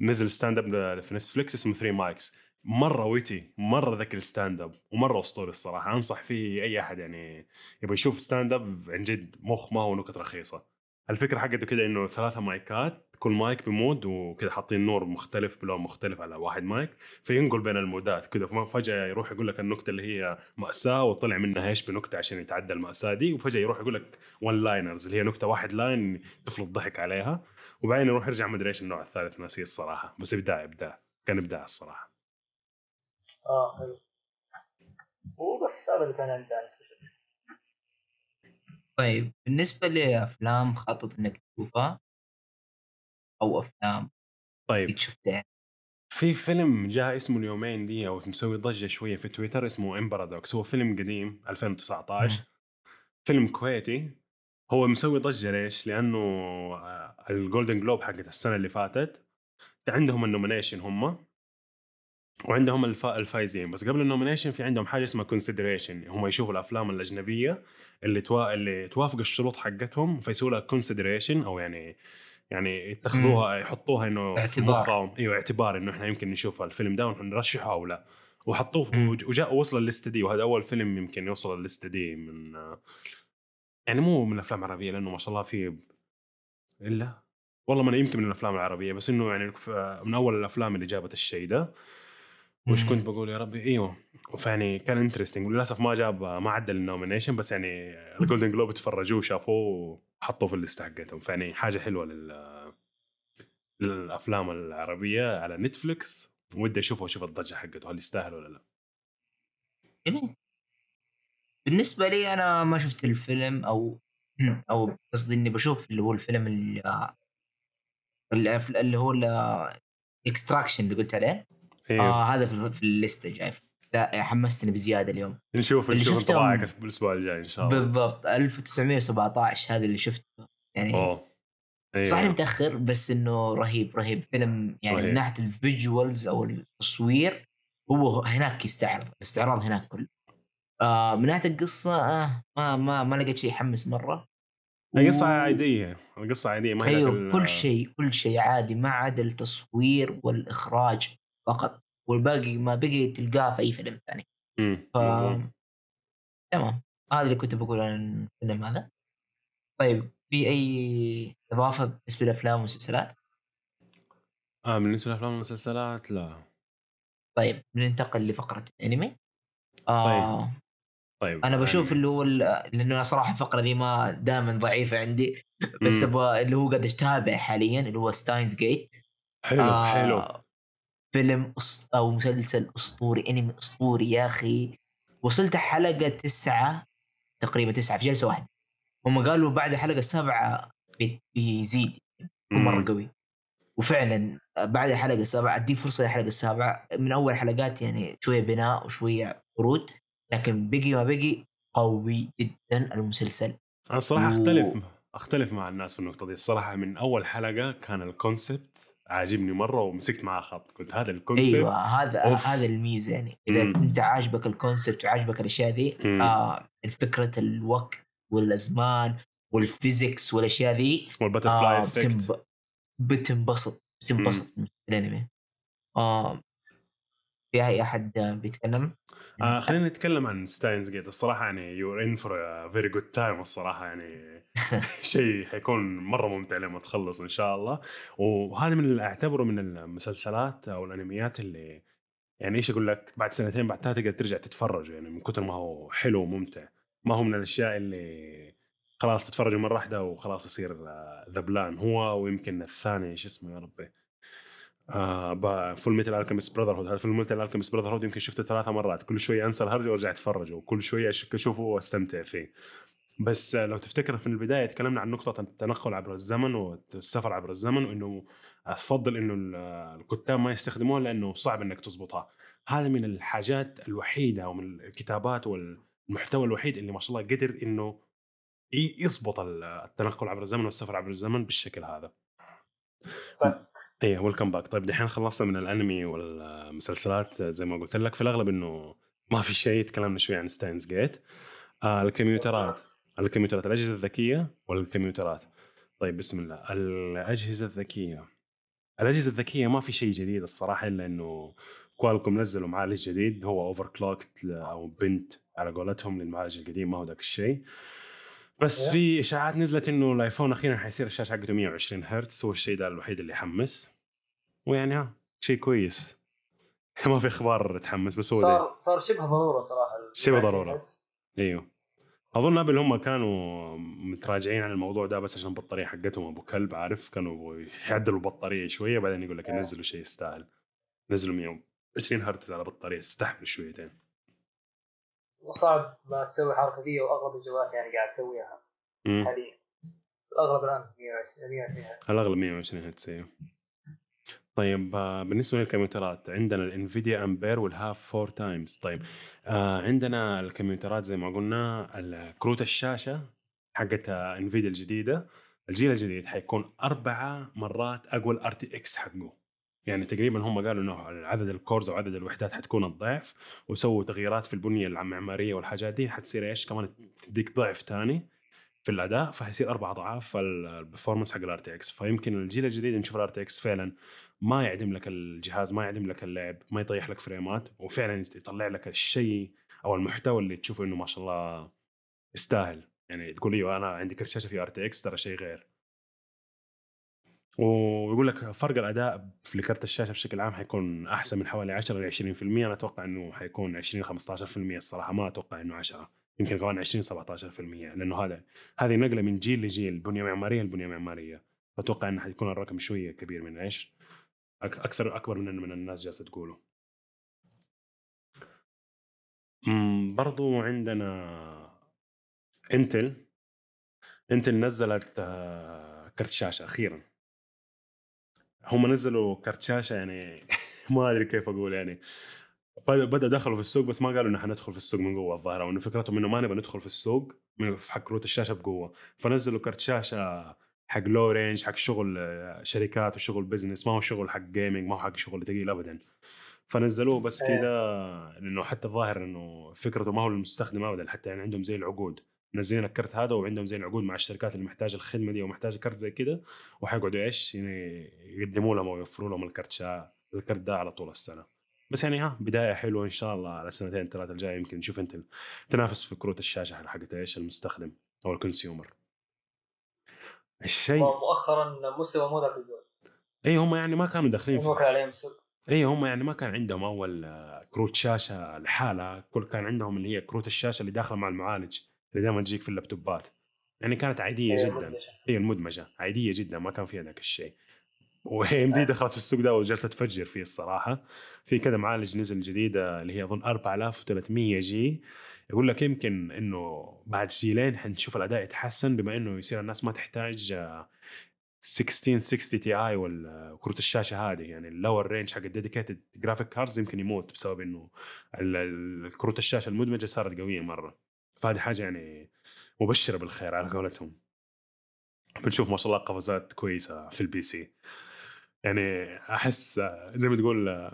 [SPEAKER 3] نزل stand-up في نتفلكس اسمه 3 Mics مرة witty مرة ذكي ال stand-up ومرة أسطوري الصراحة. أنصح فيه أي أحد يعني يبغى يشوف stand-up عن جد مخ ما هو نكت رخيصة. الفكرة حقته كده إنه ثلاثة مايكات كل mic ب mood وكده حاطين نور مختلف بلون مختلف على واحد مايك فينقل بين ال mood ات كده فجأة يروح يقول لك النكتة اللي هي مأساة وطلع منها إيش بنكتة عشان يتعدى المأساة دي وفجأة يروح يقول لك one-liners اللي هي نكتة واحد line تفرض ضحك عليها. وبعدين يروح يرجع مدري إيش النوع الثالث ناسي الصراحة. بس إبداع إبداع. كان إبداع الصراحة.
[SPEAKER 1] آه حلو. وبس هذا اللي كان عندي
[SPEAKER 2] طيب بالنسبة لأفلام خطط إنك تشوفها أو أفلام
[SPEAKER 3] طيب.
[SPEAKER 2] شفتها.
[SPEAKER 3] في فيلم جاء اسمه اليومين دي أو مسوي ضجة شوية في تويتر اسمه امبارادوكس هو فيلم قديم 2019
[SPEAKER 2] مم.
[SPEAKER 3] فيلم كويتي. هو مسوي ضجة ليش؟ لأنه آه، ال Golden Globe حقت السنة اللي فاتت عندهم ال nomination هم وعندهم الف... الفايزين. بس قبل ال nomination في عندهم حاجة اسمها consideration هم يشوفوا الأفلام الأجنبية اللي توا... اللي توافق الشروط حقتهم فيسووا لها consideration أو يعني يعني يتخذوها يحطوها إنه
[SPEAKER 2] اعتبار.
[SPEAKER 3] مخهم إيوه اعتبار إنه إحنا يمكن نشوف الفيلم ده ونرشحه أو لا. وحطوه
[SPEAKER 2] مم.
[SPEAKER 3] وجاء وصل ال list ه دي وهذا أول فيلم يمكن يوصل ال list ه دي من يعني مو من الأفلام العربية لأنه ما شاء الله في إلا؟ والله ما يمكن من الأفلام العربية بس إنه يعني من أول الأفلام اللي جابت الشيء ده. وش
[SPEAKER 2] مم.
[SPEAKER 3] كنت بقول يا ربي؟ إيوه. فيعني كان interesting وللاسف ما جاب ما عدل ال nomination بس يعني ال Golden Globe تفرجوه وشافوه وحطوه في ال list حقتهم. فيعني حاجة حلوة لل للأفلام العربية على نتفلكس ودي اشوفه وأشوف الضجة حقته هل يستاهل ولا لا.
[SPEAKER 2] جميل. بالنسبة لي أنا ما شفت الفيلم أو أو قصدي إني بشوف اللي هو الفيلم اللي, اللي, هو ال Extraction اللي قلت عليه.
[SPEAKER 3] أيوه
[SPEAKER 2] آه هذا في, في ال list ة جاي. لا حمستني بزيادة اليوم.
[SPEAKER 3] نشوف
[SPEAKER 2] اللي
[SPEAKER 3] نشوف انطباعك بالاسبوع الجاي إن شاء الله.
[SPEAKER 2] بالضبط 1917 هذا اللي شفته. يعني
[SPEAKER 3] أوه. أيوه.
[SPEAKER 2] صح متأخر بس إنه رهيب رهيب. فيلم يعني
[SPEAKER 3] رهيب.
[SPEAKER 2] من ناحية الفيجوالز أو التصوير هو هناك يستعرض الاستعراض هناك كله. آه من ناحية القصة آه ما ما ما لقيت شيء يحمس مرة.
[SPEAKER 3] القصة
[SPEAKER 2] و-
[SPEAKER 3] عادية القصة عادية ما هي ال-
[SPEAKER 2] كل شيء كل شيء عادي ما عدا التصوير والإخراج فقط. والباقي ما بقي تلقاه في أي فيلم ثاني. ف. تمام هذا اللي كنت بقول عن الفيلم هذا طيب في أي إضافة بالنسبة للافلام والمسلسلات؟
[SPEAKER 3] آه بالنسبة للأفلام والمسلسلات لا
[SPEAKER 2] طيب ننتقل لفقرة الأنمي آه
[SPEAKER 3] طيب
[SPEAKER 2] أنا بشوف
[SPEAKER 3] يعني-
[SPEAKER 2] اللي هو لأنه صراحة الفقرة دي ما دائما ضعيفة عندي بس. أبغى اللي هو قاعد اتابع حاليا اللي هو ستاينز جيت
[SPEAKER 3] حلو
[SPEAKER 2] آه،
[SPEAKER 3] حلو
[SPEAKER 2] فيلم أس... أو مسلسل أسطوري أنمي أسطوري يا أخي. وصلت حلقة تسعة تقريبا تسعة في جلسة واحدة. هم قالوا بعد الحلقة السابعه بي- بيزيد
[SPEAKER 3] مرة.
[SPEAKER 2] قوي. وفعلا بعد الحلقة السابعه أدي فرصة للحلقه السابعه من أول حلقات يعني شوية بناء وشوية عروض لكن بقي ما بقي قوي جدا المسلسل.
[SPEAKER 3] أنا الصراحة
[SPEAKER 2] و-
[SPEAKER 3] اختلف أختلف مع الناس في النقطة دي. الصراحة من أول حلقة كان ال concept عاجبني مرة ومسكت معاه خط قلت هذا ال
[SPEAKER 2] concept أيوه هذا
[SPEAKER 3] أوف.
[SPEAKER 2] هذا الميزة يعني إذا
[SPEAKER 3] مم.
[SPEAKER 2] أنت عاجبك ال concept وعاجبك الأشياء ذي. آه فكرة الوقت والأزمان وال physics والأشياء ذي
[SPEAKER 3] وال butterfly
[SPEAKER 2] آه بتنب... بتنبسط بتنبسط من الأنمي آه في أي أحد بيتكلم؟
[SPEAKER 3] آه خلينا نتكلم عن Steins;Gate الصراحة يعني you're in for very good time الصراحة يعني شيء حيكون مرة ممتع لما تخلص إن شاء الله. وهذا من اللي أعتبره من المسلسلات أو الأنميات اللي يعني إيش أقول لك بعد سنتين بعد ثلاثة تقدر ترجع تتفرج يعني من كثر ما هو حلو وممتع. ما هو من الأشياء اللي خلاص تتفرج مرة واحدة وخلاص يصير ذبلان هو ويمكن الثاني إيش اسمه يا ربي. آه فول ميتال الكيمست براذر هود فول ميتال الكيمست براذر هود يمكن شفته ثلاثة مرات. كل شوية أنسى الهرجة وأرجع أتفرج وكل شوية أش- اشوفه واستمتع فيه. بس لو تفتكر في البداية تكلمنا عن نقطة التنقل عبر الزمن والسفر عبر الزمن وإنه أفضل إنه ال- الكتاب ما يستخدموها لأنه صعب إنك تزبطها هذا من الحاجات الوحيدة أو من الكتابات والمحتوى الوحيد اللي ما شاء الله قدر إنه ي- يزبط ال- التنقل عبر الزمن والسفر عبر الزمن بالشكل هذا. إيه welcome back طيب دحين خلصنا من الأنمي والمسلسلات زي ما قلت لك. في الأغلب إنه ما في شيء تكلمنا شوي عن ستاينز جيت آه الكمبيوترات. الكمبيوترات الأجهزة الذكية والكمبيوترات. طيب بسم الله. الأجهزة الذكية. الأجهزة الذكية ما في شيء جديد الصراحة إلا إنه كوالكوم نزلوا معالج جديد. هو overclocked أو binned على قولتهم للمعالج القديم ما هو ذاك الشيء. بس. في إشاعات نزلت إنه الآيفون أخيرا حيصير الشاشة حقته 120 هرتز هو الشيء ده الوحيد اللي يحمس. ويعني ها شيء كويس. ما في أخبار تحمس بس هو
[SPEAKER 1] صار صار شبه ضرورة صراحة
[SPEAKER 3] شبه ضرورة. أيوه. أظن ابل هم كانوا متراجعين عن الموضوع ده بس عشان البطاريه حقتهم أبو كلب عارف؟ كانوا يعدلوا البطاريه شوية بعدين يقول لك
[SPEAKER 1] آه.
[SPEAKER 3] ينزلوا شيء يستاهل. نزلوا 120 هرتز على بطارية تستحمل شويتين.
[SPEAKER 1] وصعب ما تسوي حركة دي وأغلب الجوالات يعني قاعد تسويها. حاليا. الأغلب الآن 120 120
[SPEAKER 3] الأغلب 120 هرتز أيوه طيب آه، بالنسبة للكمبيوترات عندنا ال Nvidia Ampere will have four times طيب آه عندنا الكمبيوترات زي ما قلنا كروت الشاشة حقت Nvidia الجديدة. الجيل الجديد حيكون أربعة مرات أقوى ال RTX حقه. يعني تقريبا هم قالوا إنه عدد ال cores أو عدد الوحدات حتكون الضعف وسووا تغييرات في البنية المعماريه والحاجات دي حتصير إيش؟ كمان تديك ضعف ثاني في الأداء فحيصير أربع أضعاف ال performance حق ال RTX فيمكن الجيل الجديد نشوف ال RTX فعلا ما يعدم لك الجهاز ما يعدم لك اللعب ما يطيح لك فريمات وفعلا يطلع لك الشيء أو المحتوى اللي تشوفه إنه ما شاء الله يستاهل. يعني تقول إيوه أنا عندي كرت شاشة في RTX ترى شيء غير. ويقول لك فرق الأداء في كرت الشاشة بشكل عام حيكون أحسن من حوالي 10 ل 20% أنا أتوقع إنه حيكون 20 15% الصراحة. ما أتوقع إنه 10 يمكن كمان 20 17% لأنه هذا هذه نقلة من جيل لجيل بنية معمارية لبنية معمارية. فاتوقع إنه حيكون الرقم شوية كبير من إيش؟ أكثر أكبر من من الناس جالسة تقوله. برضو عندنا انتل انتل نزلت آه، كرت شاشة أخيرا. هم نزلوا كرت شاشة يعني ما أدري كيف أقول يعني. بدا دخلوا في السوق بس ما قالوا إنه حندخل في السوق من قوة الظاهر أو إنه فكرتهم إنه ما نبغى ندخل في السوق من- في حق كروت الشاشة بقوة. فنزلوا كرت شاشة حق low range حق شغل آه، شركات وشغل business ما هو شغل حق gaming ما هو حق شغل ثقيل ابدا. فنزلوه بس
[SPEAKER 1] إيه.
[SPEAKER 3] كذا لأنه حتى الظاهر إنه فكرته ما هو للمستخدم ابدا حتى يعني عندهم زي العقود. منزلين الكرت هذا وعندهم زي العقود مع الشركات اللي محتاجة الخدمة دي ومحتاجة كرت زي كذا وحيقعدوا إيش؟ يعني يقدموا لهم أو يوفروا لهم الكرت شا الكرت ده على طول السنة. بس يعني ها بداية حلوة إن شاء الله على السنتين ثلاثة الجاية. يمكن نشوف Intel تنافس في كروت الشاشة حقت إيش؟ المستخدم أو ال consumer. الشيء
[SPEAKER 1] مؤخرا مستوى مو ذاك الزود.
[SPEAKER 3] إي هم يعني ما كانوا داخلين في
[SPEAKER 1] عليهم
[SPEAKER 3] إي هم يعني ما كان عندهم أول كروت شاشة لحالها. كل كان عندهم اللي هي كروت الشاشة اللي داخلة مع المعالج. اللي دائما تجيك في اللابتوبات. يعني كانت
[SPEAKER 1] عادية
[SPEAKER 3] جدا. هي المدمجة. عادية جدا ما كان فيها ذاك الشيء. و AMD دخلت في السوق ده وجالسة تفجر فيه الصراحة. في كذا معالج نزل جديد آه، اللي هي أظن 4300 G. يقول لك يمكن إنه بعد جيلين حنشوف الأداء يتحسن بما إنه يصير الناس ما تحتاج آه، 1660 Ti وكروت الشاشة هذه. يعني ال lower range حق ال dedicated graphic cards يمكن يموت بسبب إنه ال- ال- كروت الشاشة المدمجة صارت قوية مرة. فهذه حاجة يعني مبشرة بالخير على قولتهم. بنشوف ما شاء الله قفزات كويسة في ال PC. يعني أحس زي ما تقول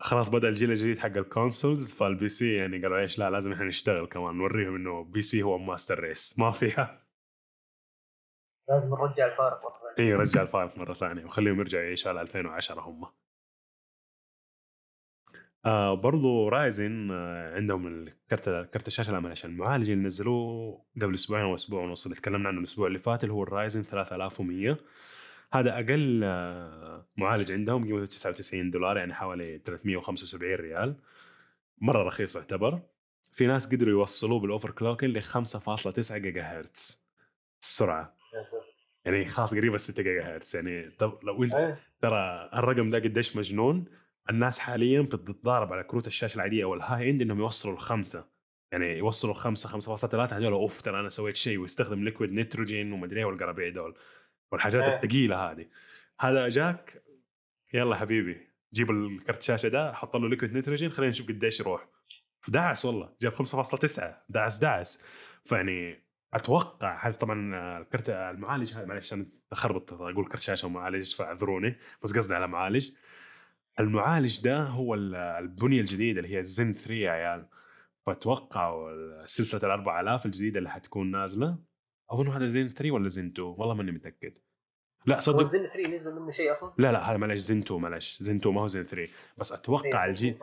[SPEAKER 3] خلاص بدأ الجيل الجديد حق ال consoles فال PC يعني قالوا إيش لا لازم إحنا نشتغل كمان نوريهم إنه PC هو master race ما فيها.
[SPEAKER 1] لازم نرجع الفارق مرة ثانية.
[SPEAKER 3] إي رجع الفارق مرة ثانية وخليهم يرجعوا يعيشوا على 2010 هم. آه برضو Ryzen آه عندهم الكرت كرت الشاشة لا معلش المعالج اللي نزلوه قبل أسبوعين أو أسبوع ونص اللي تكلمنا عنه الأسبوع اللي فات اللي هو ال Ryzen 3100 هذا أقل آه معالج عندهم قيمته 99 دولار يعني حوالي 375 ريال. مرة رخيص يعتبر. في ناس قدروا يوصلوه بال overclocking ل 5.9 جيجا هرتز السرعه. يعني خلاص قريبة 6 جيجا هرتز يعني طب لو انت
[SPEAKER 1] إيه.
[SPEAKER 3] ترى الرقم ده قديش مجنون؟ الناس حاليا بتتضارب على كروت الشاشة العادية أو ال high end إنهم يوصلوا الخمسة. يعني يوصلوا الخمسة 5.3 هذول أوف ترى أنا سويت شيء ويستخدم liquid nitrogen ومدري إيه والقرابيع دول والحاجات
[SPEAKER 1] إيه.
[SPEAKER 3] الثقيلة هذه. هذا جاك؟ يلا حبيبي جيب الكرت شاشة ده حط له liquid nitrogen خلينا نشوف قديش يروح. دعس والله جاب 5.9 دعس دعس فيعني أتوقع هذا طبعا الكرت المعالج هذا معلش أنا اخربط أقول كرت شاشة ومعالج فأعذروني بس قصدي على معالج. المعالج ده هو ال- البنية الجديدة اللي هي الزن 3 يا عيال. فاتوقع سلسلة ال 4000 الجديدة اللي حتكون نازلة؟ أظن هذا زين 3 ولا زين 2 والله ماني متأكد. لا
[SPEAKER 1] هو
[SPEAKER 3] صدق
[SPEAKER 1] الزن 3 نزل منه شيء أصلا؟
[SPEAKER 3] لا لا هذا معلش زين 2 معلش. زين 2 ما هو زين 3 بس أتوقع
[SPEAKER 1] إيه، لسه.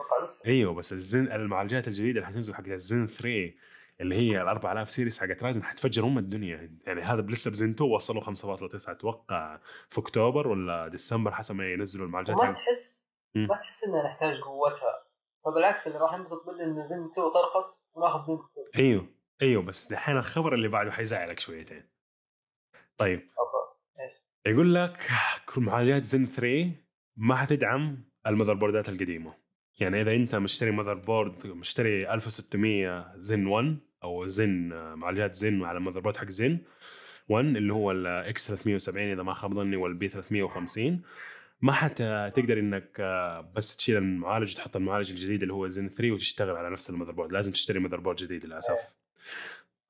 [SPEAKER 3] إيوه بس الزن المعالجات الجديدة اللي حتنزل حق الزن 3 اللي هي ال 4000 series حقت Ryzen حتفجر ام الدنيا. يعني هذا لسه بزن 2 وصلوا 5.9 أتوقع في أكتوبر ولا ديسمبر حسب ما ينزلوا المعالجات. حق-
[SPEAKER 1] تحس. ما تحس إننا نحتاج قوتها. فبالعكس اللي راح ينبسط منه ان زن 2 ترخص وناخذ زن 2
[SPEAKER 3] أيوه أيوه بس دحين الخبر اللي بعده حيزعلك شويتين. طيب.
[SPEAKER 1] اتفضل
[SPEAKER 3] يقول لك كل معالجات زن 3 ما حتدعم ال motherboard ات القديمة. يعني إذا أنت مشتري motherboard مشتري 1600 زن 1 أو زن معالجات زن على ال motherboard حق زن 1 اللي هو ال X 370 إذا ما خاب ظني وال B 350 ما حتقدر إنك بس تشيل المعالج وتحط المعالج الجديد اللي هو زن 3 وتشتغل على نفس ال motherboard لازم تشتري motherboard جديد للأسف.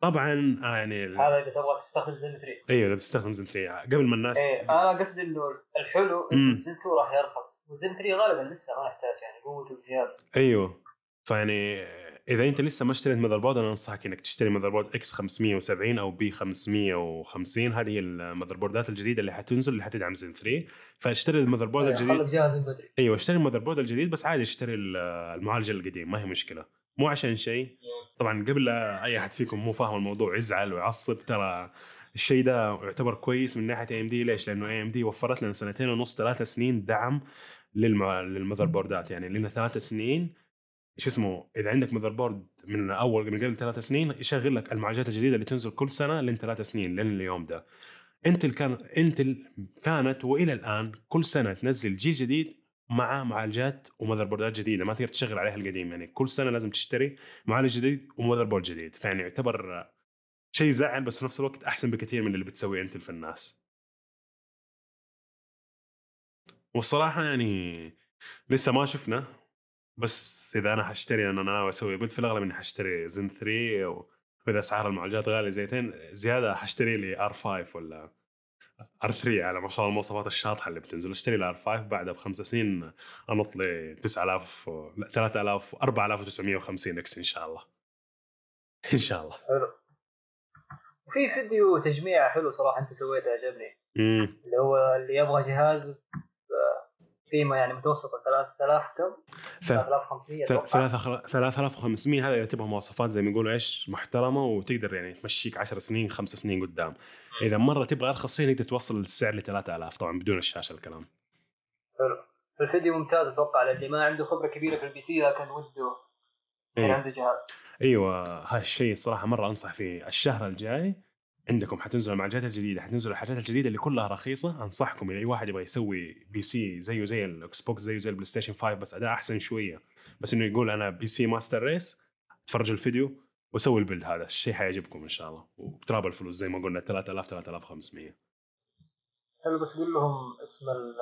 [SPEAKER 3] طبعا آه، يعني
[SPEAKER 1] هذا إذا تبغى تستخدم زن 3
[SPEAKER 3] أيوه إذا بتستخدم زن 3 قبل ما الناس
[SPEAKER 1] إيه أنا قصدي إنه الحلو زن 2 راح يرخص. وزن 3 غالبا لسه ما يحتاج يعني قوته زياده
[SPEAKER 3] أيوه. فيعني إذا أنت لسه ما اشتريت motherboard أنا أنصحك إنك تشتري motherboard X 570 أو B 550 هذه هي ال motherboard ات الجديدة اللي حتنزل اللي حتدعم زين 3 فاشتري ال motherboard
[SPEAKER 1] إيه،
[SPEAKER 3] الجديد.
[SPEAKER 1] جاهز بدري
[SPEAKER 3] أيوه اشتري ال motherboard الجديد بس عادي اشتري ال- المعالج القديم ما هي مشكلة. مو عشان شيء. طبعا قبل لا أي أحد فيكم مو فاهم الموضوع يزعل ويعصب ترى الشيء ده يعتبر كويس من ناحية AMD ليش؟ لأنه AMD وفرت لنا سنتين ونص ثلاث سنين دعم. لل motherboard ات. يعني لنا ثلاث سنين شو اسمه إذا عندك motherboard من أول من قبل ثلاث سنين يشغل لك المعالجات الجديدة اللي تنزل كل سنة لين ثلاث سنين لين اليوم ده. Intel كان Intel كانت وإلى الآن كل سنة تنزل جيل جديد مع معالجات و motherboard ات جديدة. ما تقدر تشغل عليها القديم يعني كل سنة لازم تشتري معالج جديد و motherboard جديد. فيعني يعتبر شيء زعل بس في نفس الوقت أحسن بكثير من اللي بتسويه Intel في الناس. والصراحة يعني لسه ما شفنا بس إذا أنا حاشتري أنا ناوي أسوي build في الأغلب إني حاشتري زن 3 و- وإذا أسعار المعالجات غالية زيتين زيادة حاشتري لي R 5 ولا R 3 على ما شاء الله المواصفات الشاطحة اللي بتنزل. أشتري لي R 5 بعدها بخمس سنين أنط لي 9000 و- لا 3000 4950 X إن شاء الله. إن شاء الله.
[SPEAKER 1] حلو. وفي فيديو تجميع حلو صراحة أنت سويته عجبني. اللي هو اللي يبغى جهاز قيمة يعني متوسطة 3000 كم؟ 3500 أتوقع.
[SPEAKER 3] 3500 هذا تبغى مواصفات زي ما يقولوا إيش؟ محترمة وتقدر يعني تمشيك 10 سنين 5 سنين قدام. إذا مرة تبغى أرخص شيء تقدر توصل السعر ل 3000 طبعا بدون الشاشة الكلام.
[SPEAKER 1] حلو. الفيديو ممتاز أتوقع للي ما عنده خبرة كبيرة في ال PC لكن وده يصير
[SPEAKER 3] إيه.
[SPEAKER 1] عنده جهاز.
[SPEAKER 3] إيوه هذا الشيء الصراحه مرة أنصح فيه. الشهر الجاي عندكم حتنزل المعالجات الجديده حتنزل الحاجات الجديدة اللي كلها رخيصة أنصحكم إذا أي واحد يبغى يسوي PC زيه زي ال Xbox زيه زي ال PlayStation 5 بس أداء أحسن شوية. بس إنه يقول أنا PC master race تفرج الفيديو وسوي ال build هذا الشيء حيعجبكم إن شاء الله. وتراب الفلوس زي ما قلنا 3000 3500
[SPEAKER 1] حلو بس قول لهم اسم ال-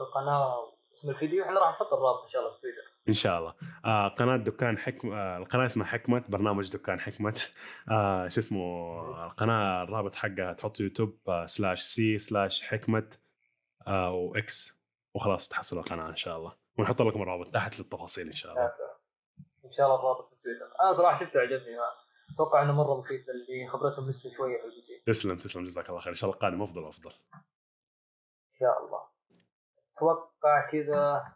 [SPEAKER 1] القناة اسم الفيديو. إحنا راح نحط الرابط إن شاء الله في تويتر.
[SPEAKER 3] إن شاء الله. آه قناة دكان حكم آه القناة اسمها حكمه برنامج دكان حكمه آه شو اسمه القناة الرابط حقها تحط يوتيوب آه slash C slash حكمه آه و X وخلاص تحصل القناة إن شاء الله. ونحط لكم الرابط تحت للتفاصيل إن شاء الله.
[SPEAKER 1] إن شاء الله الرابط في تويتر. أنا صراحة شفته عجبني أتوقع إنه مرة مفيد اللي خبرتهم لسه شوية في ال PC.
[SPEAKER 3] تسلم تسلم جزاك الله خير. إن شاء الله القادم أفضل وأفضل.
[SPEAKER 1] إن شاء الله. أتوقع كذا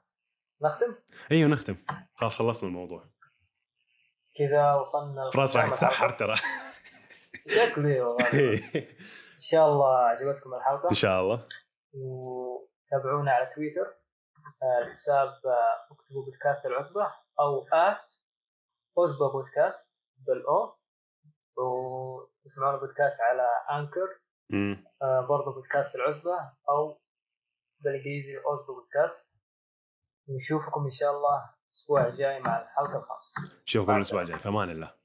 [SPEAKER 1] نختم؟
[SPEAKER 3] أيوه نختم. خلاص خلصنا الموضوع.
[SPEAKER 1] كذا وصلنا
[SPEAKER 3] فراس راح يتسحر. ترى.
[SPEAKER 1] شكله والله. إن شاء الله عجبتكم الحلقة.
[SPEAKER 3] إن شاء الله.
[SPEAKER 1] وتابعونا على تويتر آه، الحساب آه، اكتبوا بودكاست العزبة أو آت عزبة بودكاست بالأو وتسمعون البودكاست على أنكر
[SPEAKER 3] مم.
[SPEAKER 1] آه، برضو بودكاست العزبة أو بالإنجليزي عزبة بودكاست. نشوفكم إن شاء الله الأسبوع الجاي مع الحلقة الخامسة.
[SPEAKER 3] نشوفكم الأسبوع الجاي. في أمان الله.